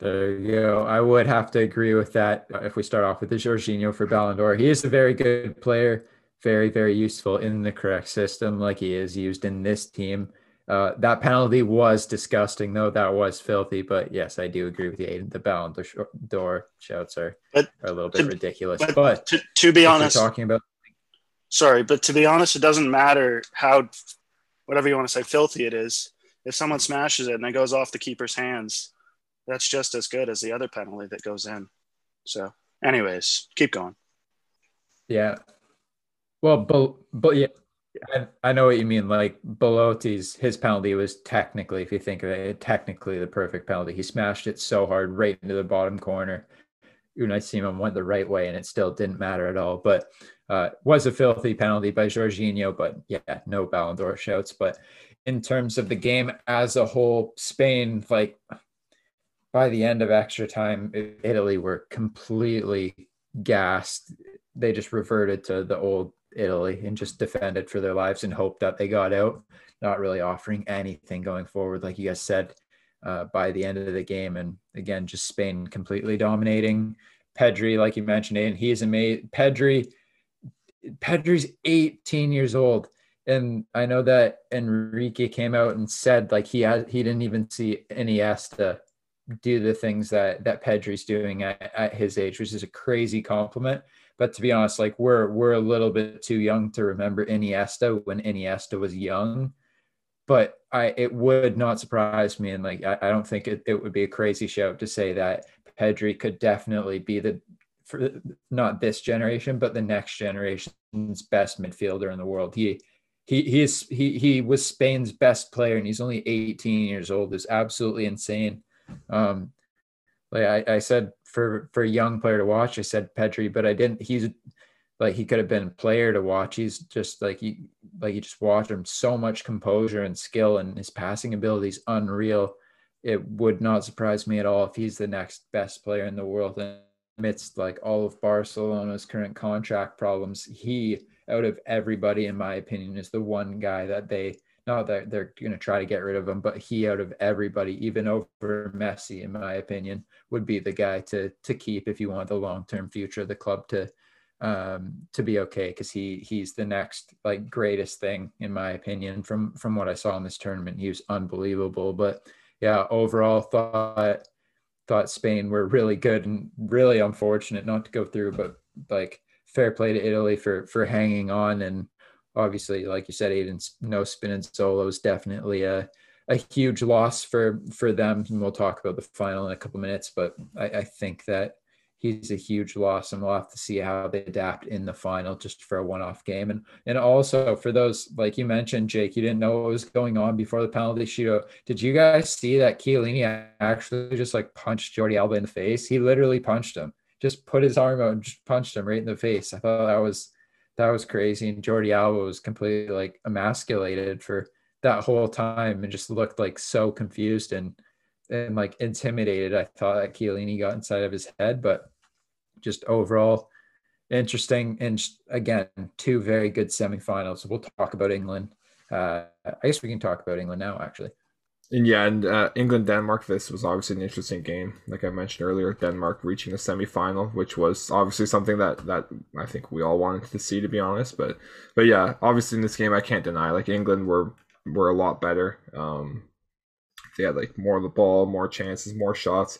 There you go. I would have to agree with that. Uh, if we start off with the Jorginho for Ballon d'Or, he is a very good player, very very useful in the correct system, like he is used in this team. Uh, that penalty was disgusting, though. That was filthy. But yes, I do agree with you, Aidan. The Ballon d'Or shouts are, but are a little bit to, ridiculous. But, but to, to be honest, talking about sorry, but to be honest, it doesn't matter how whatever you want to say filthy it is if someone smashes it and it goes off the keeper's hands, that's just as good as the other penalty that goes in. So, anyways, keep going. Yeah. Well, but but yeah, I, I know what you mean. Like Belotti's his penalty was technically, if you think of it, technically the perfect penalty. He smashed it so hard right into the bottom corner. Unai Simon went the right way, and it still didn't matter at all. But uh, was a filthy penalty by Jorginho. But yeah, no Ballon d'Or shouts. But in terms of the game as a whole, Spain like by the end of extra time, Italy were completely gassed. They just reverted to the old Italy and just defended for their lives and hoped that they got out, not really offering anything going forward, like you guys said, uh, by the end of the game. And again, just Spain completely dominating. Pedri, like you mentioned, and he's amazing. Pedri, Pedri's 18 years old. And I know that Enrique came out and said like he had he didn't even see Iniesta do the things that that Pedri's doing at, at his age, which is a crazy compliment. But to be honest, like we're we're a little bit too young to remember Iniesta when Iniesta was young. But I it would not surprise me, and like I, I don't think it, it would be a crazy shout to say that Pedri could definitely be the for not this generation, but the next generation's best midfielder in the world. He he he is he he was Spain's best player, and he's only 18 years old. is absolutely insane. Um, like I, I said for for a young player to watch, I said Pedri, but I didn't. He's like he could have been a player to watch. He's just like he like you just watch him so much composure and skill, and his passing ability is unreal. It would not surprise me at all if he's the next best player in the world. And amidst like all of Barcelona's current contract problems, he out of everybody, in my opinion, is the one guy that they not that they're going to try to get rid of him, but he out of everybody, even over Messi, in my opinion, would be the guy to to keep if you want the long term future of the club to um to be okay because he he's the next like greatest thing in my opinion from from what I saw in this tournament. He was unbelievable, but yeah, overall thought thought Spain were really good and really unfortunate not to go through, but like fair play to Italy for for hanging on and obviously, like you said, Aidan's no Spinazzola is definitely a a huge loss for for them. And we'll talk about the final in a couple minutes, but I, I think that he's a huge loss, and we'll have to see how they adapt in the final, just for a one-off game. And and also for those, like you mentioned, Jake, you didn't know what was going on before the penalty shootout. Did you guys see that Chiellini actually just like punched Jordi Alba in the face? He literally punched him, just put his arm out and just punched him right in the face. I thought that was that was crazy. And Jordi Alba was completely like emasculated for that whole time and just looked like so confused and and like intimidated. I thought that Chiellini got inside of his head, but just overall interesting. And again, two very good semifinals. We'll talk about England. Uh, I guess we can talk about England now, actually. And yeah, and uh, England Denmark. This was obviously an interesting game. Like I mentioned earlier, Denmark reaching the semifinal, which was obviously something that that I think we all wanted to see, to be honest. But but yeah, obviously in this game, I can't deny like England were were a lot better. Um, they had like more of the ball, more chances, more shots,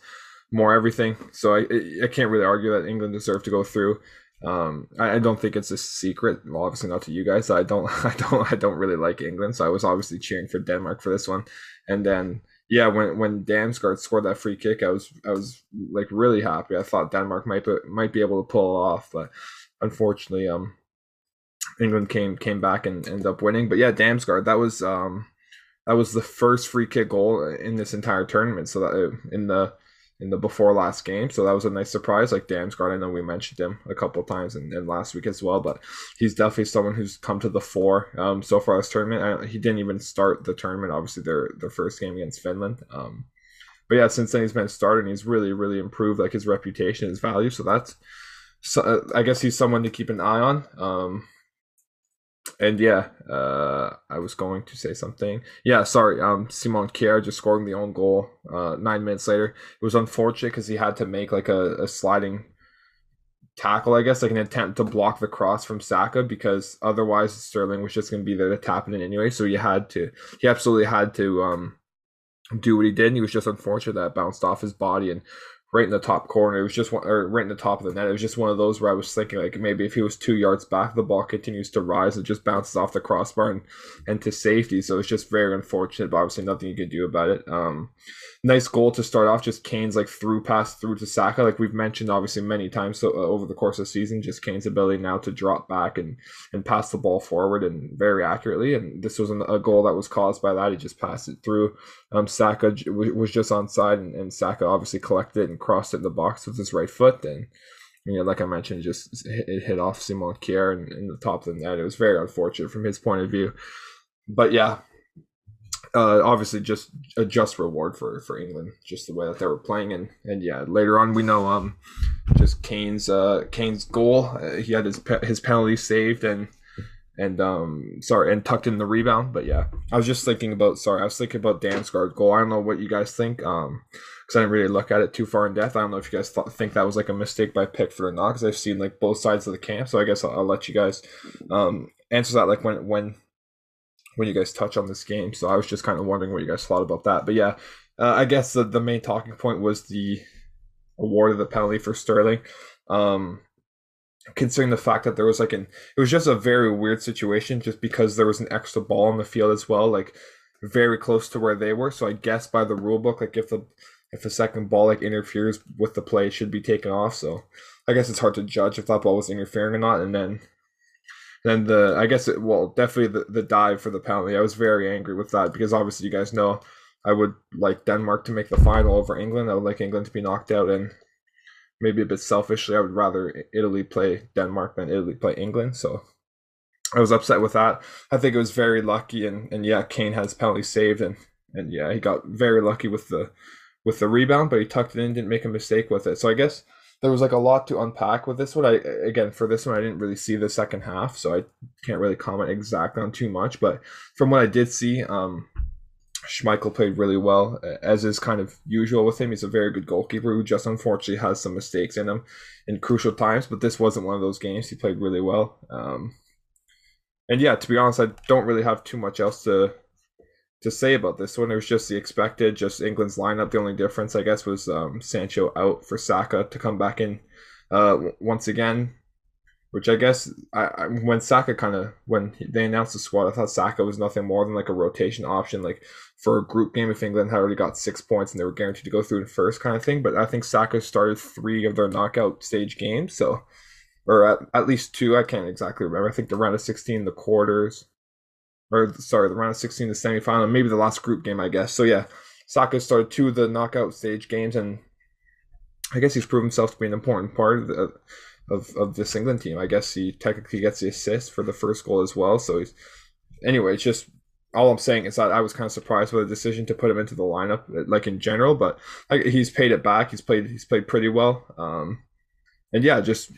more everything. So I I can't really argue that England deserved to go through. Um, I, I, don't think it's a secret. Well, obviously not to you guys. I don't, I don't, I don't really like England. So I was obviously cheering for Denmark for this one. And then yeah, when when Damsgaard scored that free kick, I was I was like really happy. I thought Denmark might be, might be able to pull off, but unfortunately, um, England came came back and ended up winning. But yeah, Damsgaard, that was um, that was the first free kick goal in this entire tournament. So that uh, in the in the before last game. So that was a nice surprise. Like Damsgaard, I know we mentioned him a couple times in, in last week as well, but he's definitely someone who's come to the fore um, so far this tournament. I, he didn't even start the tournament, obviously their their first game against Finland. Um, but yeah, since then he's been starting. He's really really improved like his reputation, his value. So that's so, I guess he's someone to keep an eye on. Um, and yeah, uh, I was going to say something. Yeah, sorry. Um, Simon Kjær just scoring the own goal. Uh, nine minutes later, it was unfortunate because he had to make like a, a sliding tackle, I guess, like an attempt to block the cross from Saka because otherwise Sterling was just going to be there to tap it in anyway. So he had to, he absolutely had to um do what he did. And he was just unfortunate that bounced off his body and right in the top corner. It was just one, or right in the top of the net. It was just one of those where I was thinking like maybe if he was two yards back, the ball continues to rise and just bounces off the crossbar and, and to safety. So it's just very unfortunate, but obviously nothing you could do about it. Um, nice goal to start off. Just Kane's like through pass through to Saka, like we've mentioned obviously many times so, uh, over the course of the season. Just Kane's ability now to drop back and and pass the ball forward and very accurately. And this was an, a goal that was caused by that. He just passed it through. Um, Saka was just on side, and, and Saka obviously collected it and crossed it in the box with his right foot. And you know, like I mentioned, just it hit off Simon Kjær in, in the top of the net. It was very unfortunate from his point of view. But yeah, uh, obviously just a just reward for for England, just the way that they were playing, and and yeah, later on we know um just Kane's uh Kane's goal, uh, he had his his penalty saved and and um sorry and tucked in the rebound, but yeah, I was just thinking about sorry, I was thinking about Damsgaard goal. I don't know what you guys think um because I didn't really look at it too far in depth. I don't know if you guys th- think that was like a mistake by Pickford or not because I've seen like both sides of the camp, so I guess I'll, I'll let you guys um answer that like when when when you guys touch on this game. So I was just kind of wondering what you guys thought about that. But yeah, uh, I guess the, the main talking point was the award of the penalty for Sterling. Um, considering the fact that there was like an, it was just a very weird situation just because there was an extra ball on the field as well, like very close to where they were. So I guess by the rule book, like if the if a second ball like interferes with the play, should be taken off. So I guess it's hard to judge if that ball was interfering or not. And then then the I guess it well definitely the, the dive for the penalty. I was very angry with that because obviously you guys know I would like Denmark to make the final over England. I would like England to be knocked out and maybe a bit selfishly I would rather Italy play Denmark than Italy play England. So I was upset with that. I think it was very lucky and, and yeah, Kane has penalty saved and and yeah, he got very lucky with the with the rebound, but he tucked it in, didn't make a mistake with it. So I guess there was like a lot to unpack with this one. I again for this one I didn't really see the second half, so I can't really comment exactly on too much. But from what I did see, um, Schmeichel played really well, as is kind of usual with him. He's a very good goalkeeper who just unfortunately has some mistakes in him in crucial times. But this wasn't one of those games. He played really well. Um, and yeah, to be honest, I don't really have too much else to to say about this one. It was just the expected, just England's lineup. The only difference, I guess, was um, Sancho out for Saka to come back in uh, once again. Which I guess I, I when Saka kind of when they announced the squad, I thought Saka was nothing more than like a rotation option, like for a group game if England had already got six points and they were guaranteed to go through the first kind of thing. But I think Saka started three of their knockout stage games, so or at, at least two. I can't exactly remember. I think the round of sixteen, the quarters, or sorry, the round of 16, the semifinal, maybe the last group game, I guess. So yeah, Saka started two of the knockout stage games, and I guess he's proven himself to be an important part of the, of, of this England team. I guess he technically gets the assist for the first goal as well. So he's anyway, it's just all I'm saying is that I was kind of surprised with the decision to put him into the lineup, like in general. But he's paid it back. He's played he's played pretty well. Um, and yeah, just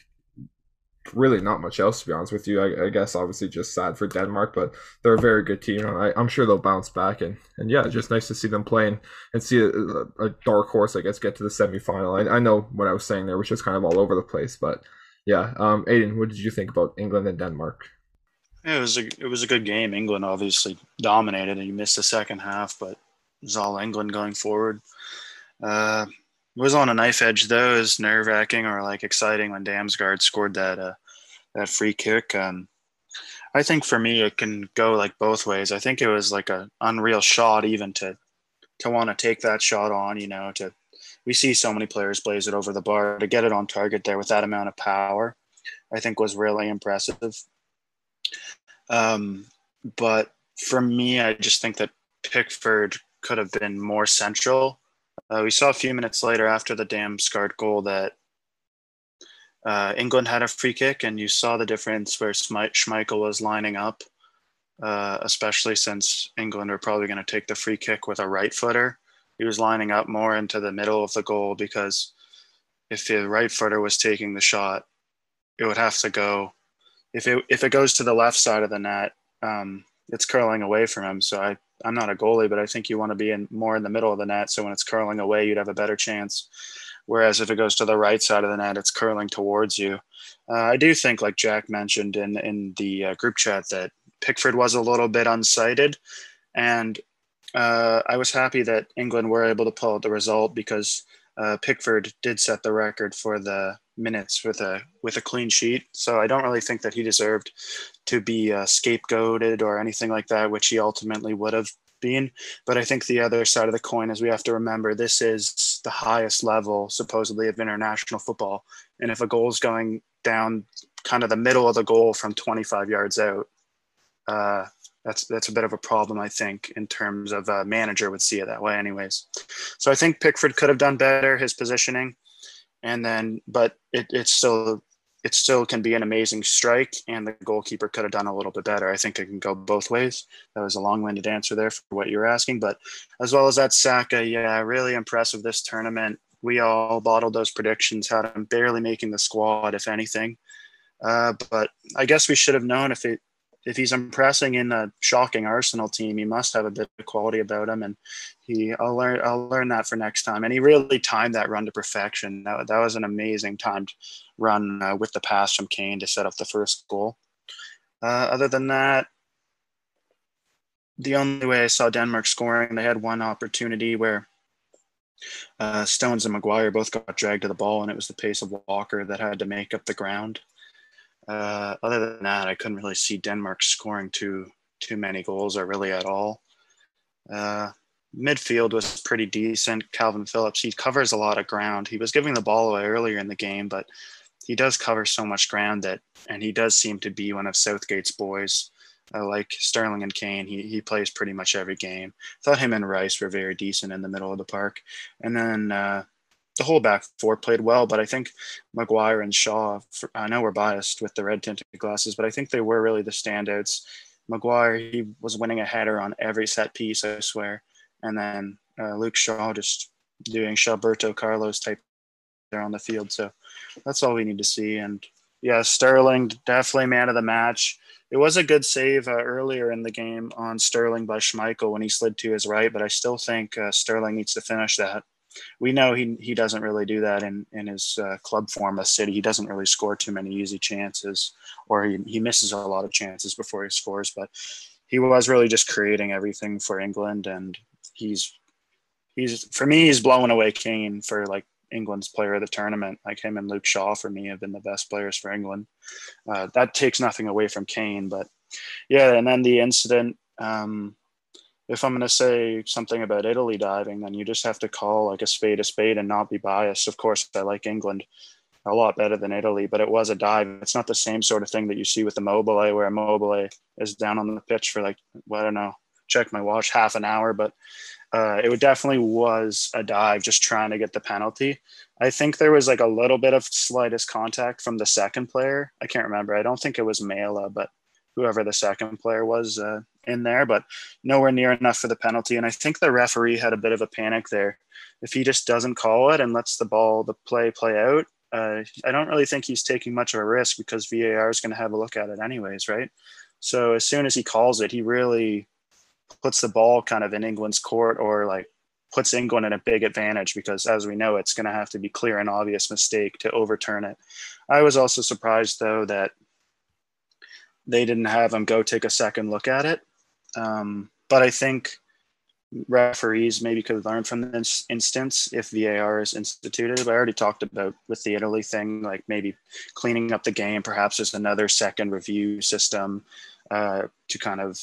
really not much else to be honest with you. I, I, guess obviously just sad for Denmark, but they're a very good team. I, am sure they'll bounce back and and yeah, just nice to see them playing and see a, a dark horse, I guess, get to the semifinal. I, I know what I was saying there was just kind of all over the place, but yeah. Um, Aidan, what did you think about England and Denmark? It was a it was a good game. England obviously dominated, and you missed the second half, but it was all England going forward. Uh, was on a knife edge was nerve wracking or like exciting when Damsgaard scored that uh, that free kick. Um, I think for me it can go like both ways. I think it was like a unreal shot even to to want to take that shot on. You know, to we see so many players blaze it over the bar to get it on target there with that amount of power. I think was really impressive. Um, but for me, I just think that Pickford could have been more central uh, we saw a few minutes later after the Damsgaard goal that uh, England had a free kick, and you saw the difference where Schmeichel was lining up, uh, especially since England are probably going to take the free kick with a right footer. He was lining up more into the middle of the goal because if the right footer was taking the shot, it would have to go. If it if it goes to the left side of the net, um, it's curling away from him. So I I'm not a goalie, but I think you want to be in more in the middle of the net. So when it's curling away, you'd have a better chance. Whereas if it goes to the right side of the net, it's curling towards you. Uh, I do think, like Jack mentioned in in the uh, group chat, that Pickford was a little bit unsighted, and uh, I was happy that England were able to pull out the result because uh, Pickford did set the record for the minutes with a with a clean sheet. So I don't really think that he deserved to be uh, scapegoated or anything like that, which he ultimately would have been. But I think the other side of the coin is we have to remember this is the highest level supposedly of international football, and if a goal is going down kind of the middle of the goal from 25 yards out, uh, that's that's a bit of a problem, I think, in terms of a manager would see it that way, anyways. So I think Pickford could have done better his positioning, and then but it, it's still it still can be an amazing strike, and the goalkeeper could have done a little bit better. I think it can go both ways. That was a long-winded answer there for what you're asking, but as well as that Saka, yeah, really impressive this tournament. We all bottled those predictions, had him barely making the squad, if anything. Uh, but I guess we should have known if it if he's impressing in a shocking Arsenal team, he must have a bit of quality about him. And he, I'll learn, I'll learn that for next time. And he really timed that run to perfection. That, that was an amazing timed run uh, with the pass from Kane to set up the first goal. Uh, other than that, the only way I saw Denmark scoring, they had one opportunity where uh, Stones and Maguire both got dragged to the ball, and it was the pace of Walker that had to make up the ground. Uh, other than that, I couldn't really see Denmark scoring too too many goals or really at all. Uh, midfield was pretty decent. Kalvin Phillips, he covers a lot of ground. He was giving the ball away earlier in the game, but he does cover so much ground that, and he does seem to be one of Southgate's boys. Uh, like Sterling and Kane, he, he plays pretty much every game. Thought him and Rice were very decent in the middle of the park. And then uh, the whole back four played well, but I think Maguire and Shaw, for, I know we're biased with the red tinted glasses, but I think they were really the standouts. Maguire, he was winning a header on every set piece, I swear. And then uh, Luke Shaw just doing Shalberto Carlos type there on the field. So that's all we need to see. And yeah, Sterling, definitely man of the match. It was a good save uh, earlier in the game on Sterling by Schmeichel when he slid to his right, but I still think uh, Sterling needs to finish that we know he he doesn't really do that in in his uh, club form a City. He doesn't really score too many easy chances, or he, he misses a lot of chances before he scores. But he was really just creating everything for England, and he's he's for me he's blowing away Kane for like England's player of the tournament. Like him and Luke Shaw for me have been the best players for England. Uh, that takes nothing away from Kane, but yeah, and then the incident. Um, if I'm going to say something about Italy diving, then you just have to call like a spade a spade and not be biased. Of course, I like England a lot better than Italy, but it was a dive. It's not the same sort of thing that you see with the Mobile, where Immobile is down on the pitch for like, well, I don't know, check my watch, half an hour, but uh, it definitely was a dive just trying to get the penalty. I think there was like a little bit of slightest contact from the second player. I can't remember. I don't think it was Mæhle, but whoever the second player was uh, in there, but nowhere near enough for the penalty. And I think the referee had a bit of a panic there. If he just doesn't call it and lets the ball, the play play out, uh, I don't really think he's taking much of a risk because VAR is going to have a look at it anyways, right? So as soon as he calls it, he really puts the ball kind of in England's court or like puts England in a big advantage because as we know, it's going to have to be clear and obvious mistake to overturn it. I was also surprised though that they didn't have him go take a second look at it. Um, but I think referees maybe could learn from this instance if VAR is instituted. I already talked about with the Italy thing, like maybe cleaning up the game. Perhaps there's another second review system uh, to kind of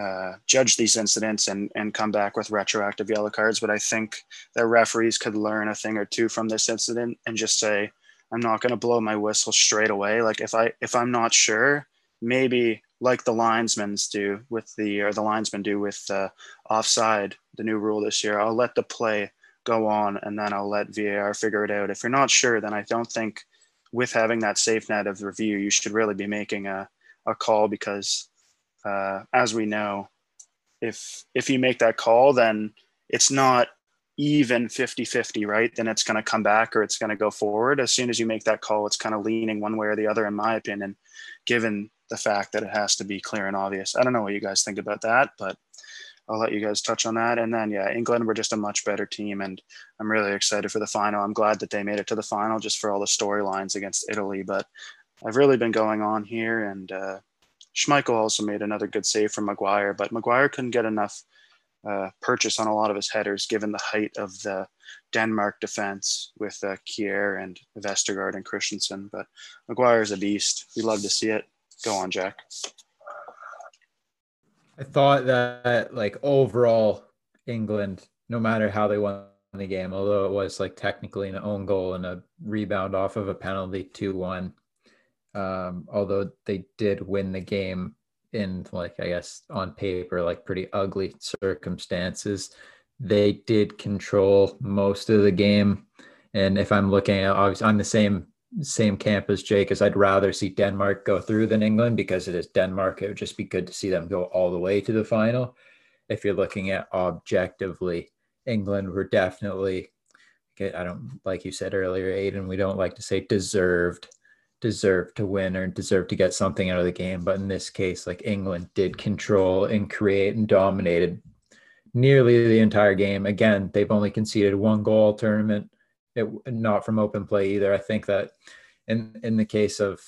uh, judge these incidents and, and come back with retroactive yellow cards. But I think that referees could learn a thing or two from this incident and just say, I'm not going to blow my whistle straight away. Like if I if I'm not sure, maybe like the linesmen's do with the or the linesmen do with uh, offside, the new rule this year. I'll let the play go on and then I'll let VAR figure it out. If you're not sure, then I don't think with having that safe net of review, you should really be making a, a call because uh, as we know, if if you make that call, then it's not even 50 50, right? Then it's going to come back or it's going to go forward. As soon as you make that call, it's kind of leaning one way or the other, in my opinion, given the fact that it has to be clear and obvious. I don't know what you guys think about that, but I'll let you guys touch on that. And then, yeah, England were just a much better team. And I'm really excited for the final. I'm glad that they made it to the final just for all the storylines against Italy. But I've really been going on here. And uh, Schmeichel also made another good save from Maguire, but Maguire couldn't get enough uh, purchase on a lot of his headers, given the height of the Denmark defense with uh, Kjær and Vestergaard and Christensen. But Maguire is a beast. We love to see it. Go on, Jack. I thought that like overall England, no matter how they won the game, although it was like technically an own goal and a rebound off of a penalty, two one. Um, although they did win the game in like I guess on paper like pretty ugly circumstances. They did control most of the game, and if I'm looking at obviously I'm the same same camp as Jake as I'd rather see Denmark go through than England because it is Denmark. It would just be good to see them go all the way to the final. If you're looking at objectively, England were definitely I don't like you said earlier, Aidan. We don't like to say deserved deserve to win or deserve to get something out of the game. But in this case, like England did control and create and dominated nearly the entire game. Again, they've only conceded one goal tournament, it, not from open play either. I think that in in the case of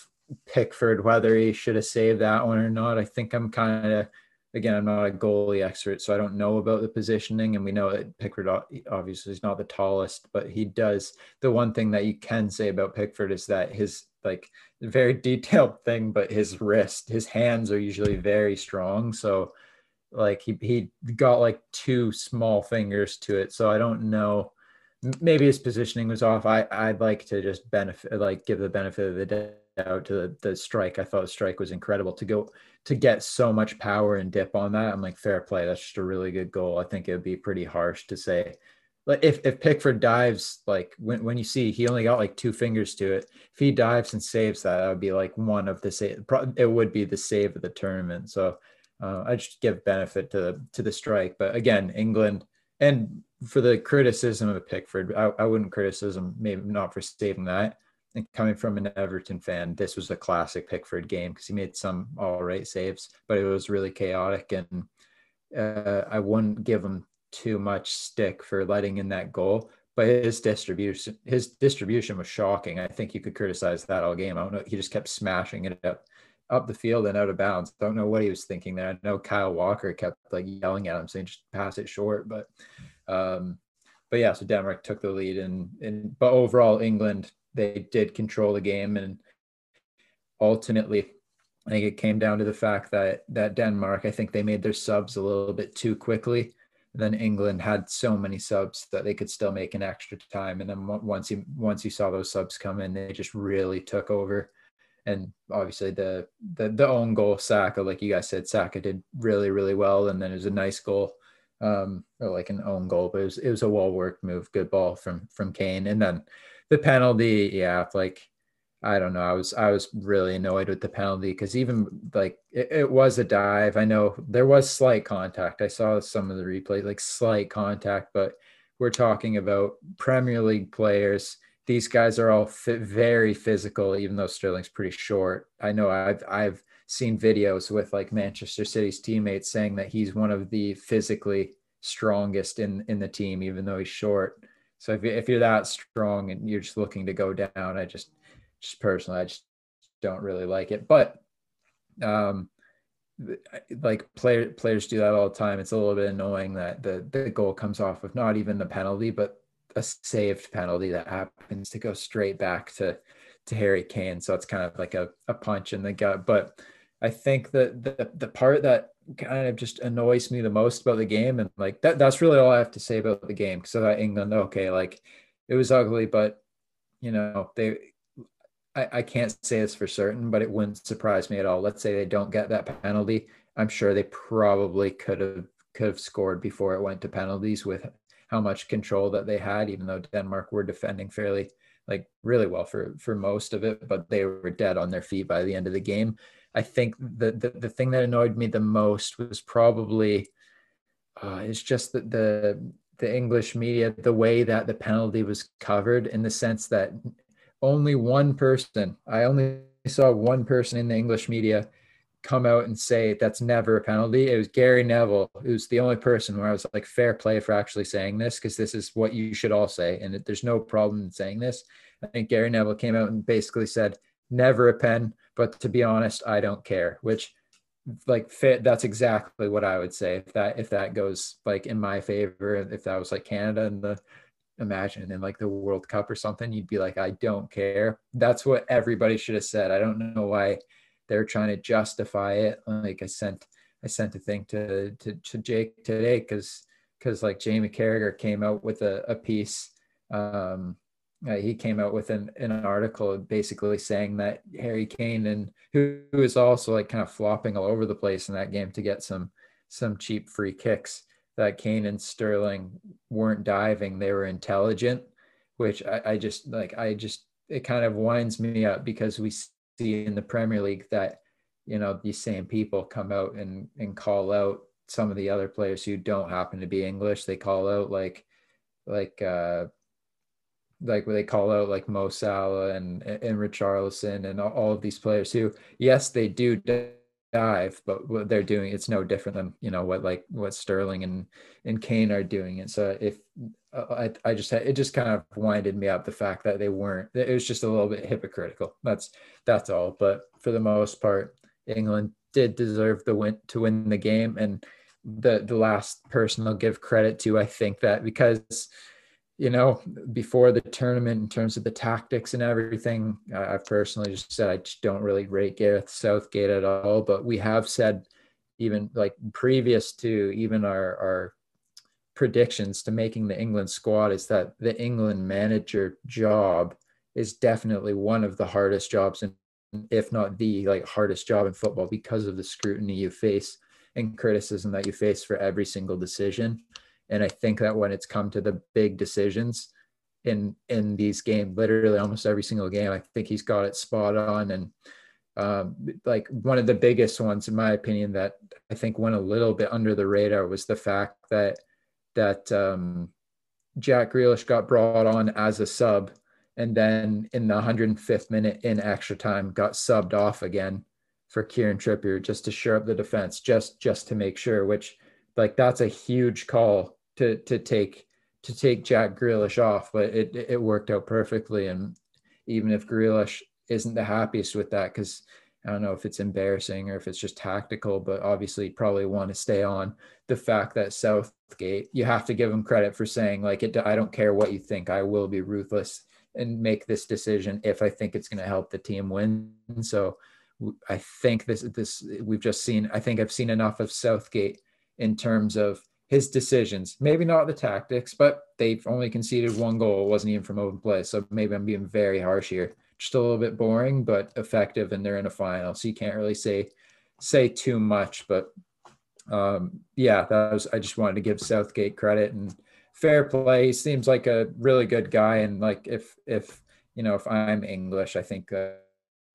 Pickford, whether he should have saved that one or not, I think I'm kind of again, I'm not a goalie expert, so I don't know about the positioning. And we know that Pickford obviously is not the tallest, but he does. The one thing that you can say about Pickford is that his like very detailed thing, but his wrist, his hands are usually very strong. So like he he got like two small fingers to it. So I don't know. Maybe his positioning was off. I I'd like to just benefit like give the benefit of the doubt to the, the strike. I thought the strike was incredible to go to get so much power and dip on that. I'm like fair play. That's just a really good goal. I think it would be pretty harsh to say like if, if Pickford dives, like when, when you see he only got like two fingers to it, if he dives and saves that, that would be like one of the save. It would be the save of the tournament. So uh, I just give benefit to the to the strike. But again, England and for the criticism of Pickford, I, I wouldn't criticism maybe not for saving that. And coming from an Everton fan, this was a classic Pickford game because he made some all right saves, but it was really chaotic and uh, I wouldn't give him too much stick for letting in that goal. But his distribution, his distribution was shocking. I think you could criticize that all game. I don't know. He just kept smashing it up, up the field and out of bounds. I Don't know what he was thinking there. I know Kyle Walker kept like yelling at him, saying just pass it short. But, um, but yeah. So Denmark took the lead, and and but overall England they did control the game, and ultimately I think it came down to the fact that that Denmark, I think they made their subs a little bit too quickly then England had so many subs that they could still make an extra time. And then once you once you saw those subs come in, they just really took over. And obviously the the the own goal, Saka, like you guys said, Saka did really really well, and then it was a nice goal, um, or like an own goal, but it was it was a well worked move, good ball from from Kane, and then the penalty, yeah, like I don't know. I was I was really annoyed with the penalty because even like it, it, was a dive. I know there was slight contact. I saw some of the replay, like slight contact, but we're talking about Premier League players. These guys are all fit, very physical, even though Sterling's pretty short. I know I've I've seen videos with like Manchester City's teammates saying that he's one of the physically strongest in in the team, even though he's short. So if, if you're that strong and you're just looking to go down, I just just personally, I just don't really like it. But um, like player, players do that all the time. It's a little bit annoying that the, the goal comes off of not even the penalty, but a saved penalty that happens to go straight back to to Harry Kane. So it's kind of like a, a punch in the gut. But I think that the the part that kind of just annoys me the most about the game, and like that that's really all I have to say about the game. So that England, okay, like it was ugly, but you know, they I, I can't say this for certain, but it wouldn't surprise me at all. Let's say they don't get that penalty. I'm sure they probably could have could have scored before it went to penalties with how much control that they had, even though Denmark were defending fairly like really well for for most of it, but they were dead on their feet by the end of the game. I think the the, the thing that annoyed me the most was probably uh, it's just that the the English media, the way that the penalty was covered, in the sense that only one person, I only saw one person in the English media come out and say that's never a penalty. It was Gary Neville, who's the only person where I was like, fair play for actually saying this, because this is what you should all say. And there's no problem in saying this. I think Gary Neville came out and basically said, never a pen, but to be honest, I don't care, which like fit that's exactly what i would say if that if that goes like in my favor if that was like canada and the imagine in like the world cup or something you'd be like i don't care. That's what everybody should have said. I don't know why they're trying to justify it. Like i sent i sent a thing to to, to jake today because because like jamie carragher came out with a, a piece um uh, he came out with an, an article basically saying that Harry Kane and who, who is also like kind of flopping all over the place in that game to get some some cheap free kicks that Kane and Sterling weren't diving they were intelligent which I, I just like I just it kind of winds me up because we see in the Premier League that you know these same people come out and and call out some of the other players who don't happen to be English. They call out like like uh like they call out like Mo Salah and and Richarlison and all of these players who yes they do dive but what they're doing it's no different than you know what like what Sterling and and Kane are doing. And so if uh, I, I just had, it just kind of winded me up the fact that they weren't it was just a little bit hypocritical. That's that's all. But for the most part England did deserve the win to win the game. And the the last person I'll give credit to I think that because you know, before the tournament in terms of the tactics and everything, I've personally just said I just don't really rate Gareth Southgate at all. But we have said, even like previous to even our our predictions to making the England squad, is that the England manager job is definitely one of the hardest jobs, and if not the like hardest job in football because of the scrutiny you face and criticism that you face for every single decision. And I think that when it's come to the big decisions in in these games, literally almost every single game, I think he's got it spot on. And um, like one of the biggest ones, in my opinion, that I think went a little bit under the radar was the fact that that um, Jack Grealish got brought on as a sub, and then in the 105th minute in extra time got subbed off again for Kieran Trippier just to shore up the defense, just just to make sure. Which like that's a huge call to to take to take Jack Grealish off, but it it worked out perfectly. And even if Grealish isn't the happiest with that, because I don't know if it's embarrassing or if it's just tactical, but obviously probably want to stay on the fact that Southgate, you have to give him credit for saying like it. I don't care what you think, I will be ruthless and make this decision if I think it's going to help the team win. So I think this this we've just seen. I think I've seen enough of Southgate in terms of his decisions. Maybe not the tactics, but they've only conceded one goal. It wasn't even from open play. So maybe I'm being very harsh here. Just a little bit boring, but effective, and they're in a final. So you can't really say say too much. But um, yeah, that was I just wanted to give Southgate credit and fair play. He seems like a really good guy, and like if if you know if I'm English, I think uh,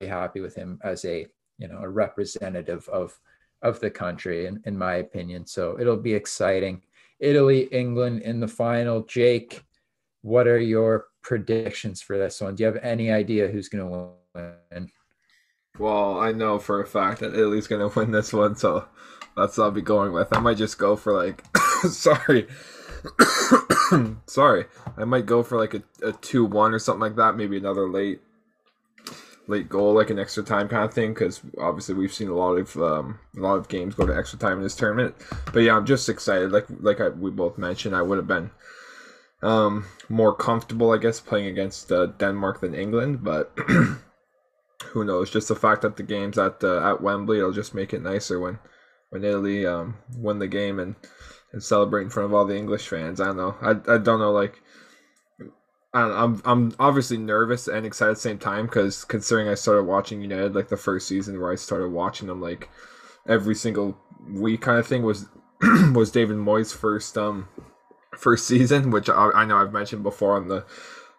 I'd be happy with him as a you know a representative of of the country, in, in my opinion. So it'll be exciting. Italy, England in the final. Jake, what are your predictions for this one? Do you have any idea who's going to win? Well, I know for a fact that Italy's going to win this one, so that's what I'll be going with. I might just go for like, sorry, sorry, I might go for like a, a two one or something like that. Maybe another late late goal, like an extra time kind of thing, because obviously we've seen a lot of um, a lot of games go to extra time in this tournament. But yeah, I'm just excited. Like like I, we both mentioned, I would have been um, more comfortable, I guess, playing against uh, Denmark than England. But who knows? Just the fact that the game's at uh, at Wembley, it'll just make it nicer when when Italy um, win the game and and celebrate in front of all the English fans. I don't know. I, I don't know like I'm I'm obviously nervous and excited at the same time because considering I started watching United like the first season where I started watching them like every single week kind of thing was was David Moyes' first um first season, which I, I know I've mentioned before on the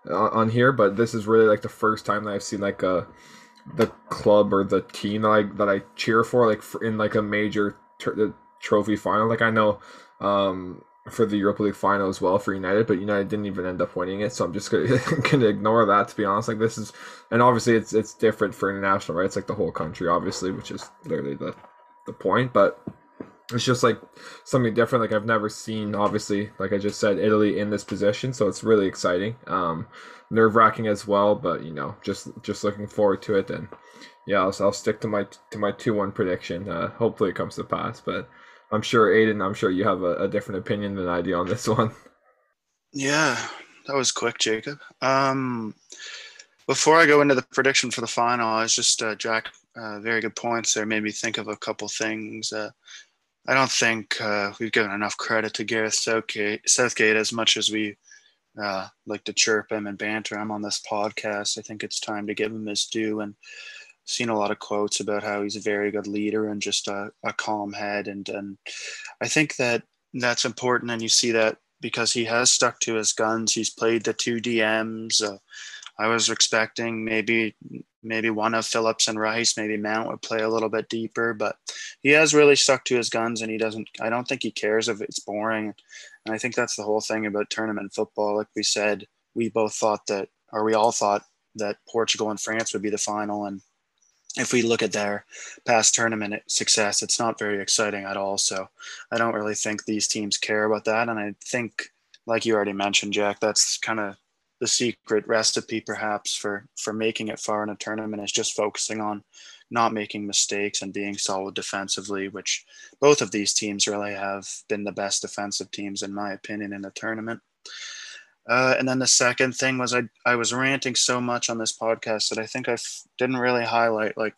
uh, on here, but this is really like the first time that I've seen like a the club or the team that I that I cheer for like in like a major tr- trophy final. Like I know um for the Europa League final as well for United, but United didn't even end up winning it. So I'm just gonna, gonna ignore that to be honest. Like this is, and obviously it's it's different for international, right? It's like the whole country, obviously, which is literally the the point. But it's just like something different. Like I've never seen, obviously, like I just said, Italy in this position, so it's really exciting. Um, nerve wracking as well, but you know, just just looking forward to it and Yeah, I'll, I'll stick to my to my two one prediction. Uh, hopefully, it comes to pass. But I'm sure Aidan, I'm sure you have a, a different opinion than I do on this one. Yeah, that was quick, Jacob. Um, before I go into the prediction for the final, I was just uh, Jack. Uh, very good points there. Made me think of a couple things. Uh, I don't think uh, we've given enough credit to Gareth Southgate, Southgate as much as we uh, like to chirp him and banter him on this podcast. I think it's time to give him his due. And seen a lot of quotes about how he's a very good leader and just a, a calm head. And and I think that that's important. And you see that because he has stuck to his guns. He's played the two DMs. Uh, I was expecting maybe maybe one of Phillips and Rice, maybe Mount would play a little bit deeper, but he has really stuck to his guns and he doesn't I don't think he cares if it's boring. And I think that's the whole thing about tournament football. Like we said, we both thought that or we all thought that Portugal and France would be the final and if we look at their past tournament success, it's not very exciting at all. So I don't really think these teams care about that. And I think, like you already mentioned, Jack, that's kind of the secret recipe perhaps for for making it far in a tournament is just focusing on not making mistakes and being solid defensively, which both of these teams really have been the best defensive teams in my opinion in the tournament. Uh, and then the second thing was I, I was ranting so much on this podcast that I think I f- didn't really highlight like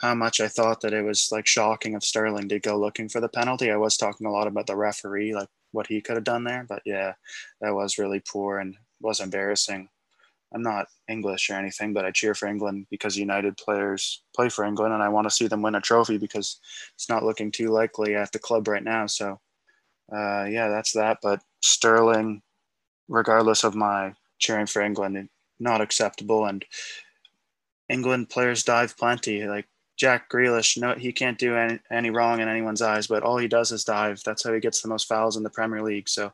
how much I thought that it was like shocking of Sterling to go looking for the penalty. I was talking a lot about the referee, like what he could have done there, but yeah, that was really poor and was embarrassing. I'm not English or anything, but I cheer for England because United players play for England and I want to see them win a trophy because it's not looking too likely at the club right now. So, uh, yeah, that's that. But Sterling, regardless of my cheering for England, not acceptable. And England players dive plenty. Like Jack Grealish, no, he can't do any, any wrong in anyone's eyes, but all he does is dive. That's how he gets the most fouls in the Premier League. So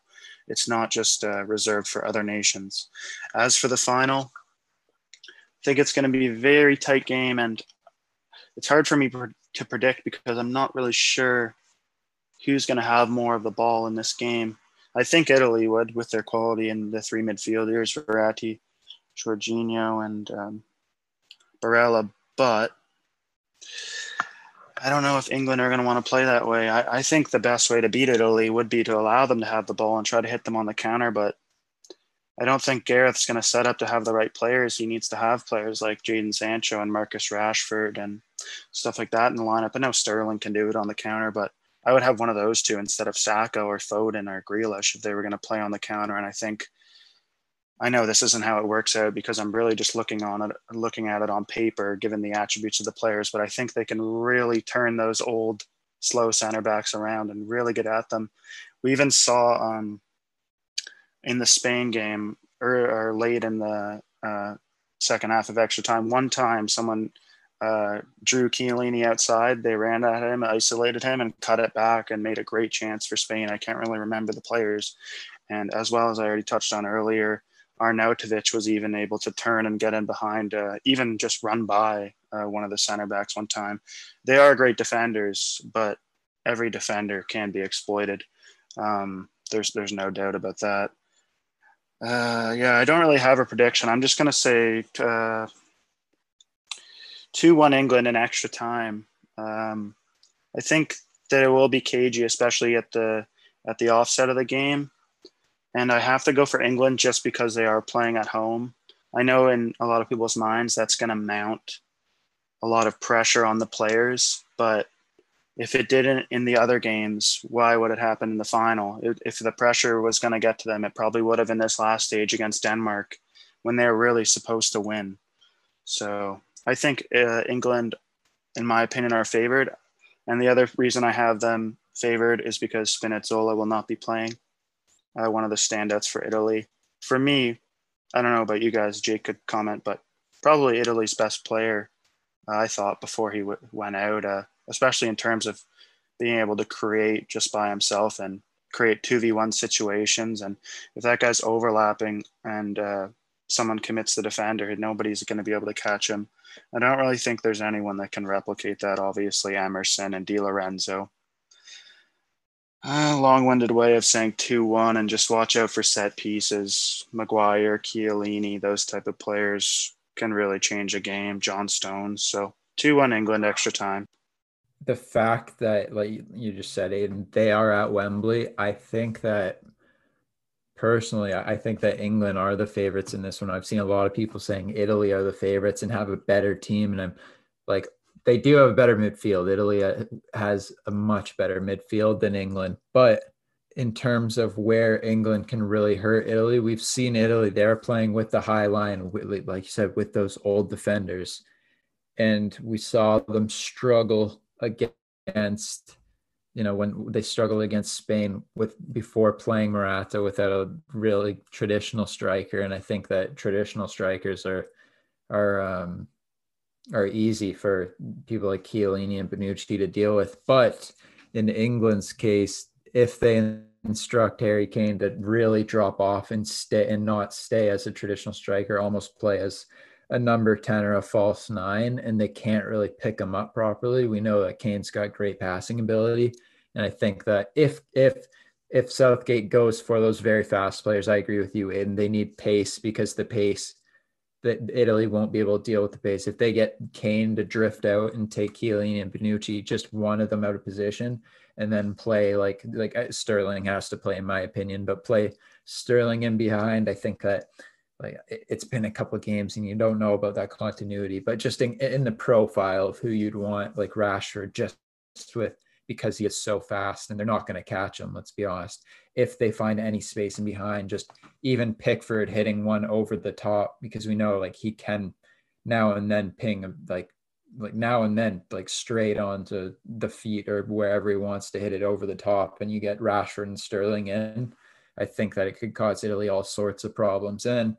it's not just uh, reserved for other nations. As for the final, I think it's going to be a very tight game, and it's hard for me to predict because I'm not really sure who's going to have more of the ball in this game. I think Italy would with their quality and the three midfielders, Verratti, Jorginho, and um, Barella. But I don't know if England are going to want to play that way. I, I, think the best way to beat Italy would be to allow them to have the ball and try to hit them on the counter. But I don't think Gareth's going to set up to have the right players. He needs to have players like Jadon Sancho and Marcus Rashford and stuff like that in the lineup. I know Sterling can do it on the counter, but I would have one of those two instead of Saka or Foden or Grealish if they were going to play on the counter. And I think I know this isn't how it works out because I'm really just looking on it, looking at it on paper, given the attributes of the players. But I think they can really turn those old, slow center backs around and really get at them. We even saw um, in the Spain game or, or late in the uh, second half of extra time, one time someone uh, drew Chiellini outside. They ran at him, isolated him, and cut it back and made a great chance for Spain. I can't really remember the players. And as well as I already touched on earlier, Arnautovic was even able to turn and get in behind, uh, even just run by uh, one of the center backs one time. They are great defenders, but every defender can be exploited. Um, there's there's no doubt about that. Uh, yeah, I don't really have a prediction. I'm just gonna say uh, two one England in extra time. Um, I think that it will be cagey, especially at the at the offset of the game. And I have to go for England just because they are playing at home. I know in a lot of people's minds that's going to mount a lot of pressure on the players, but if it didn't in the other games, why would it happen in the final? If the pressure was going to get to them, it probably would have in this last stage against Denmark when they're really supposed to win. So I think uh, England, in my opinion, are favored. And the other reason I have them favored is because Spinazzola will not be playing, uh, one of the standouts for Italy. For me, I don't know about you guys, Jake could comment, but probably Italy's best player, uh, I thought, before he w- went out, uh, especially in terms of being able to create just by himself and create 2v1 situations. And if that guy's overlapping and uh, someone commits the defender, nobody's going to be able to catch him. I don't really think there's anyone that can replicate that. Obviously, Emerson and Di Lorenzo. Uh, long-winded way of saying 2-1 and just watch out for set pieces. Maguire, Chiellini, those type of players can really change a game. John Stones. So Two one England extra time. The fact that, like you just said, Aidan, they are at Wembley. I think that personally, I think that England are the favorites in this one. I've seen a lot of people saying Italy are the favorites and have a better team, and I'm like, they do have a better midfield. Italy uh, has a much better midfield than England, but in terms of where England can really hurt Italy, we've seen Italy. They're playing with the high line, like you said, with those old defenders, and we saw them struggle against you know when they struggled against Spain with before playing Morata without a really traditional striker, and I think that traditional strikers are are um, are easy for people like Chiellini and Bonucci to deal with. But in England's case, if they instruct Harry Kane to really drop off and stay and not stay as a traditional striker, almost play as a number 10 or a false nine and they can't really pick him up properly. We know that Kane's got great passing ability. And I think that if, if, if Southgate goes for those very fast players, I agree with you. And they need pace because the pace that Italy won't be able to deal with the pace. If they get Kane to drift out and take Chiellini and Bonucci, just one of them out of position, and then play like like uh, Sterling has to play, in my opinion, but play Sterling in behind. I think that like it's been a couple of games and you don't know about that continuity, but just in, in the profile of who you'd want, like Rashford, just with because he is so fast and they're not going to catch him. Let's be honest. If they find any space in behind, just even Pickford hitting one over the top because we know like he can now and then ping like like now and then like straight onto the feet or wherever he wants to hit it over the top and you get Rashford and Sterling in I think that it could cause Italy all sorts of problems. And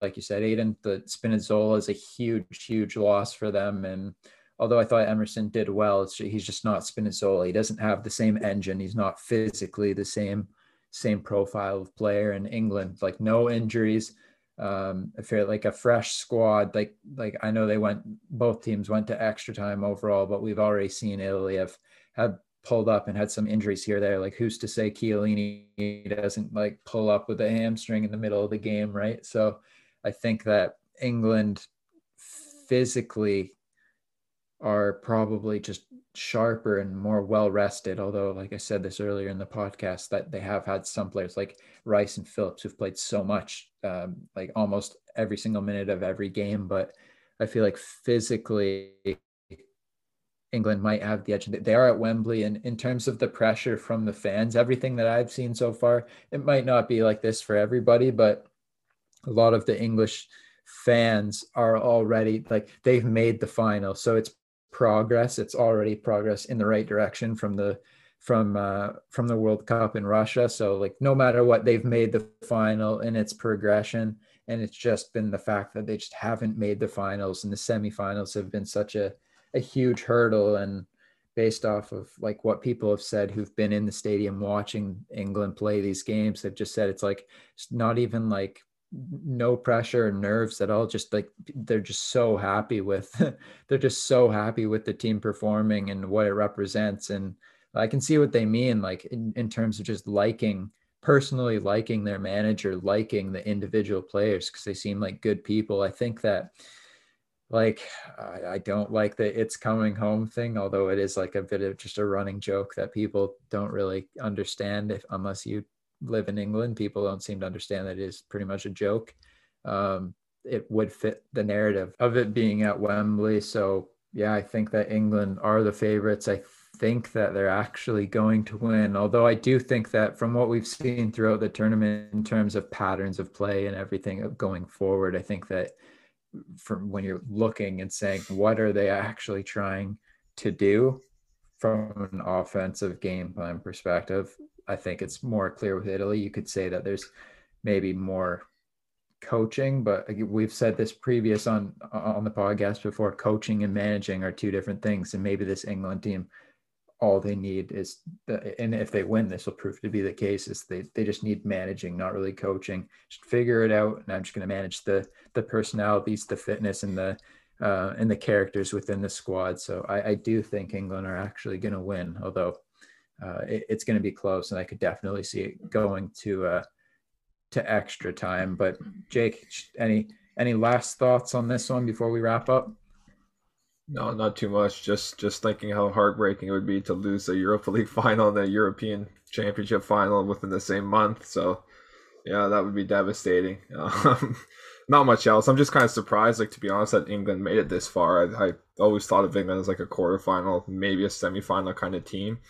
like you said, Aidan, the Spinazzola is a huge, huge loss for them. And although I thought Emerson did well, he's just not Spinazzola. He doesn't have the same engine. He's not physically the same same profile of player in England. Like no injuries. Um, feel like a fresh squad. Like like I know they went both teams went to extra time overall, but we've already seen Italy have have pulled up and had some injuries here there. Like who's to say Chiellini doesn't like pull up with a hamstring in the middle of the game, right? So I think that England physically are probably just sharper and more well rested. Although, like I said this earlier in the podcast, that they have had some players like Rice and Phillips who've played so much, um, like almost every single minute of every game. But I feel like physically, England might have the edge. They are at Wembley, and in terms of the pressure from the fans, everything that I've seen so far, it might not be like this for everybody, but a lot of the English fans are already like they've made the final, so it's progress. It's already progress in the right direction from the from uh, from the World Cup in Russia. So like no matter what, they've made the final, and it's progression. And it's just been the fact that they just haven't made the finals, and the semifinals have been such a a huge hurdle and based off of like what people have said who've been in the stadium watching England play these games they've just said it's like it's not even like no pressure or nerves at all just like they're just so happy with they're just so happy with the team performing and what it represents and I can see what they mean like in, in terms of just liking personally liking their manager liking the individual players because they seem like good people. I think that like I, I don't like the it's coming home thing although it is like a bit of just a running joke that people don't really understand if unless you live in england people don't seem to understand that it is pretty much a joke. Um, it would fit the narrative of it being at wembley so yeah i think that england are the favorites. I think that they're actually going to win although i do think that from what we've seen throughout the tournament in terms of patterns of play and everything going forward i think that from when you're looking and saying what are they actually trying to do from an offensive game plan perspective? I think it's more clear with italy. You could say that there's maybe more coaching but we've said this previous on on the podcast before coaching and managing are two different things. And maybe this england team all they need is and if they win this will prove to be the case is they, they just need managing not really coaching. Just figure it out and i'm just going to manage the the personalities the fitness and the uh, and the characters within the squad. So i, I do think england are actually going to win although uh, it, it's going to be close and i could definitely see it going to uh to extra time. But jake any any last thoughts on this one before we wrap up No, not too much. Just just thinking how heartbreaking it would be to lose the Europa League final and the European Championship final within the same month. So, yeah, that would be devastating. Um, not much else. I'm just kind of surprised, like to be honest, that England made it this far. I, I always thought of England as like a quarterfinal, maybe a semifinal kind of team.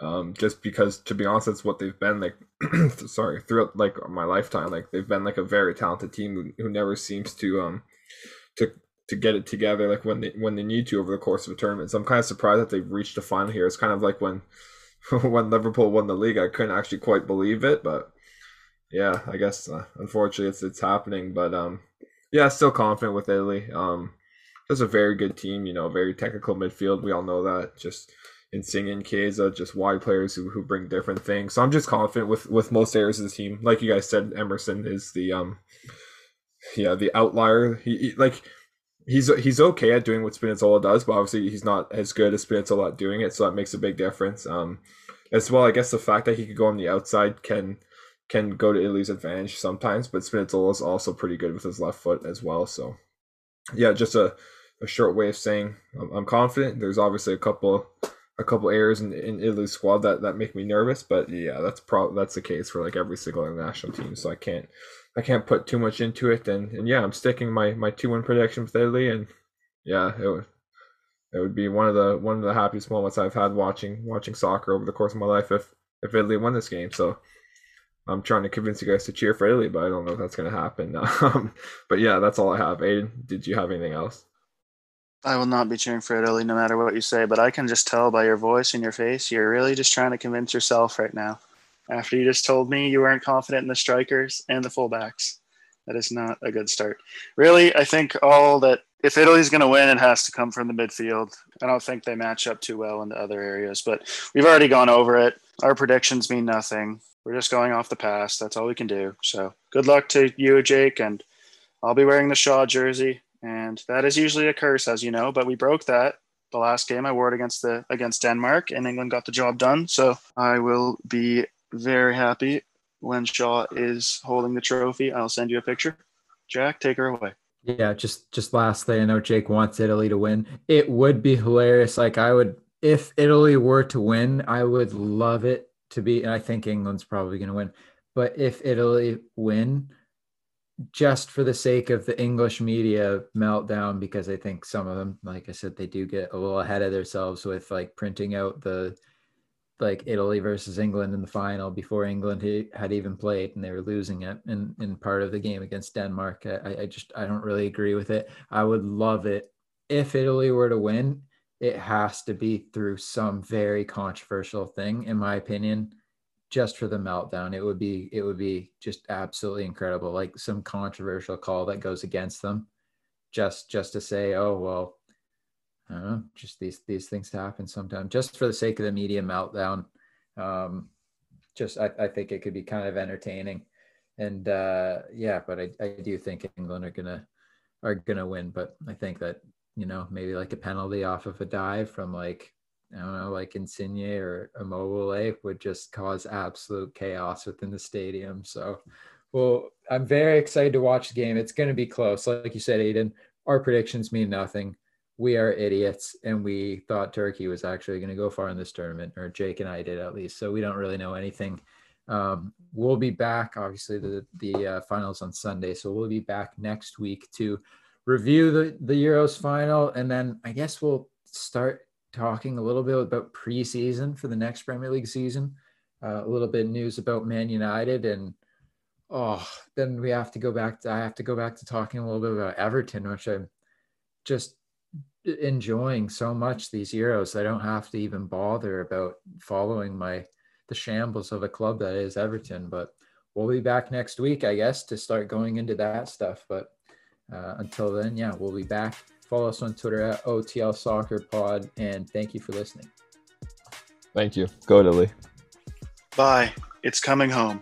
Um, just because, to be honest, that's what they've been like. sorry, throughout like my lifetime, like they've been like a very talented team who, who never seems to um to to get it together like when they when they need to over the course of a tournament. So I'm kind of surprised that they've reached a final here. It's kind of like when when Liverpool won the league, I couldn't actually quite believe it, but yeah, I guess uh, unfortunately it's it's happening. But um, yeah, still confident with Italy. Um, just a very good team, you know, very technical midfield. We all know that. Just Insigne and Chiesa, just wide players who, who bring different things. So I'm just confident with with most areas of the team. Like you guys said, Emerson is the um, yeah, the outlier. He, he like he's he's okay at doing what Spinazzola does, but obviously he's not as good as Spinazzola at doing it, so that makes a big difference. Um, as well, I guess the fact that he could go on the outside can can go to Italy's advantage sometimes, but Spinazzola is also pretty good with his left foot as well. So, yeah, just a, a short way of saying I'm, I'm confident. There's obviously a couple a couple errors in, in Italy's squad that, that make me nervous, but yeah, that's pro that's the case for like every single international team. So I can't I can't put too much into it. And, and yeah, I'm sticking my my two one prediction with Italy, and yeah, it would it would be one of the one of the happiest moments I've had watching watching soccer over the course of my life if if Italy won this game. So I'm trying to convince you guys to cheer for Italy, but I don't know if that's going to happen. Um, but yeah, that's all I have. Aidan, did you have anything else? I will not be cheering for Italy no matter what you say, but I can just tell by your voice and your face you're really just trying to convince yourself right now. After you just told me you weren't confident in the strikers and the fullbacks, that is not a good start. Really, I think all that if Italy's going to win, it has to come from the midfield. I don't think they match up too well in the other areas, but we've already gone over it. Our predictions mean nothing we're just going off the past. That's all we can do. So good luck to you, Jake, and I'll be wearing the Shaw jersey, and that is usually a curse, as you know. But we broke that the last game. I wore it against the against Denmark, and England got the job done. So I will be very happy when Shaw is holding the trophy. I'll send you a picture. Jack, take her away. Yeah, just just lastly, I know Jake wants Italy to win. It would be hilarious. Like I would, if Italy were to win, I would love it to be, and I think England's probably going to win. But if Italy win, just for the sake of the English media meltdown, because I think some of them, like I said, they do get a little ahead of themselves with like printing out the like Italy versus England in the final before England had even played and they were losing it in, in part of the game against Denmark. I, I just I don't really agree with it. I would love it if Italy were to win it has to be through some very controversial thing, in my opinion, just for the meltdown. It would be it would be just absolutely incredible, like some controversial call that goes against them, just just to say, oh well, Don't know, just these these things happen sometimes, just for the sake of the media meltdown. Um, just I, I think it could be kind of entertaining, and uh, yeah, but I, I do think England are gonna are gonna win, but I think that you know, maybe like a penalty off of a dive from like, I don't know, like Insigne or Immobile would just cause absolute chaos within the stadium. So, well, I'm very excited to watch the game. It's going to be close. Like you said, Aidan, our predictions mean nothing. We are idiots, and we thought Turkey was actually going to go far in this tournament, or Jake and I did at least. So we don't really know anything. Um, we'll be back. Obviously, the the uh, finals on Sunday, so we'll be back next week to review the, the Euros final, and then I guess we'll start talking a little bit about preseason for the next Premier League season. Uh, a little bit of news about Man United, and oh, then we have to go back. To, I have to go back to talking a little bit about Everton, which I'm just enjoying so much these Euros. I don't have to even bother about following my the shambles of a club that is Everton. But we'll be back next week, I guess, to start going into that stuff. But uh, until then, yeah, we'll be back. Follow us on Twitter at OTL Soccer Pod, and thank you for listening. Thank you. Go Italy. Bye. It's coming home.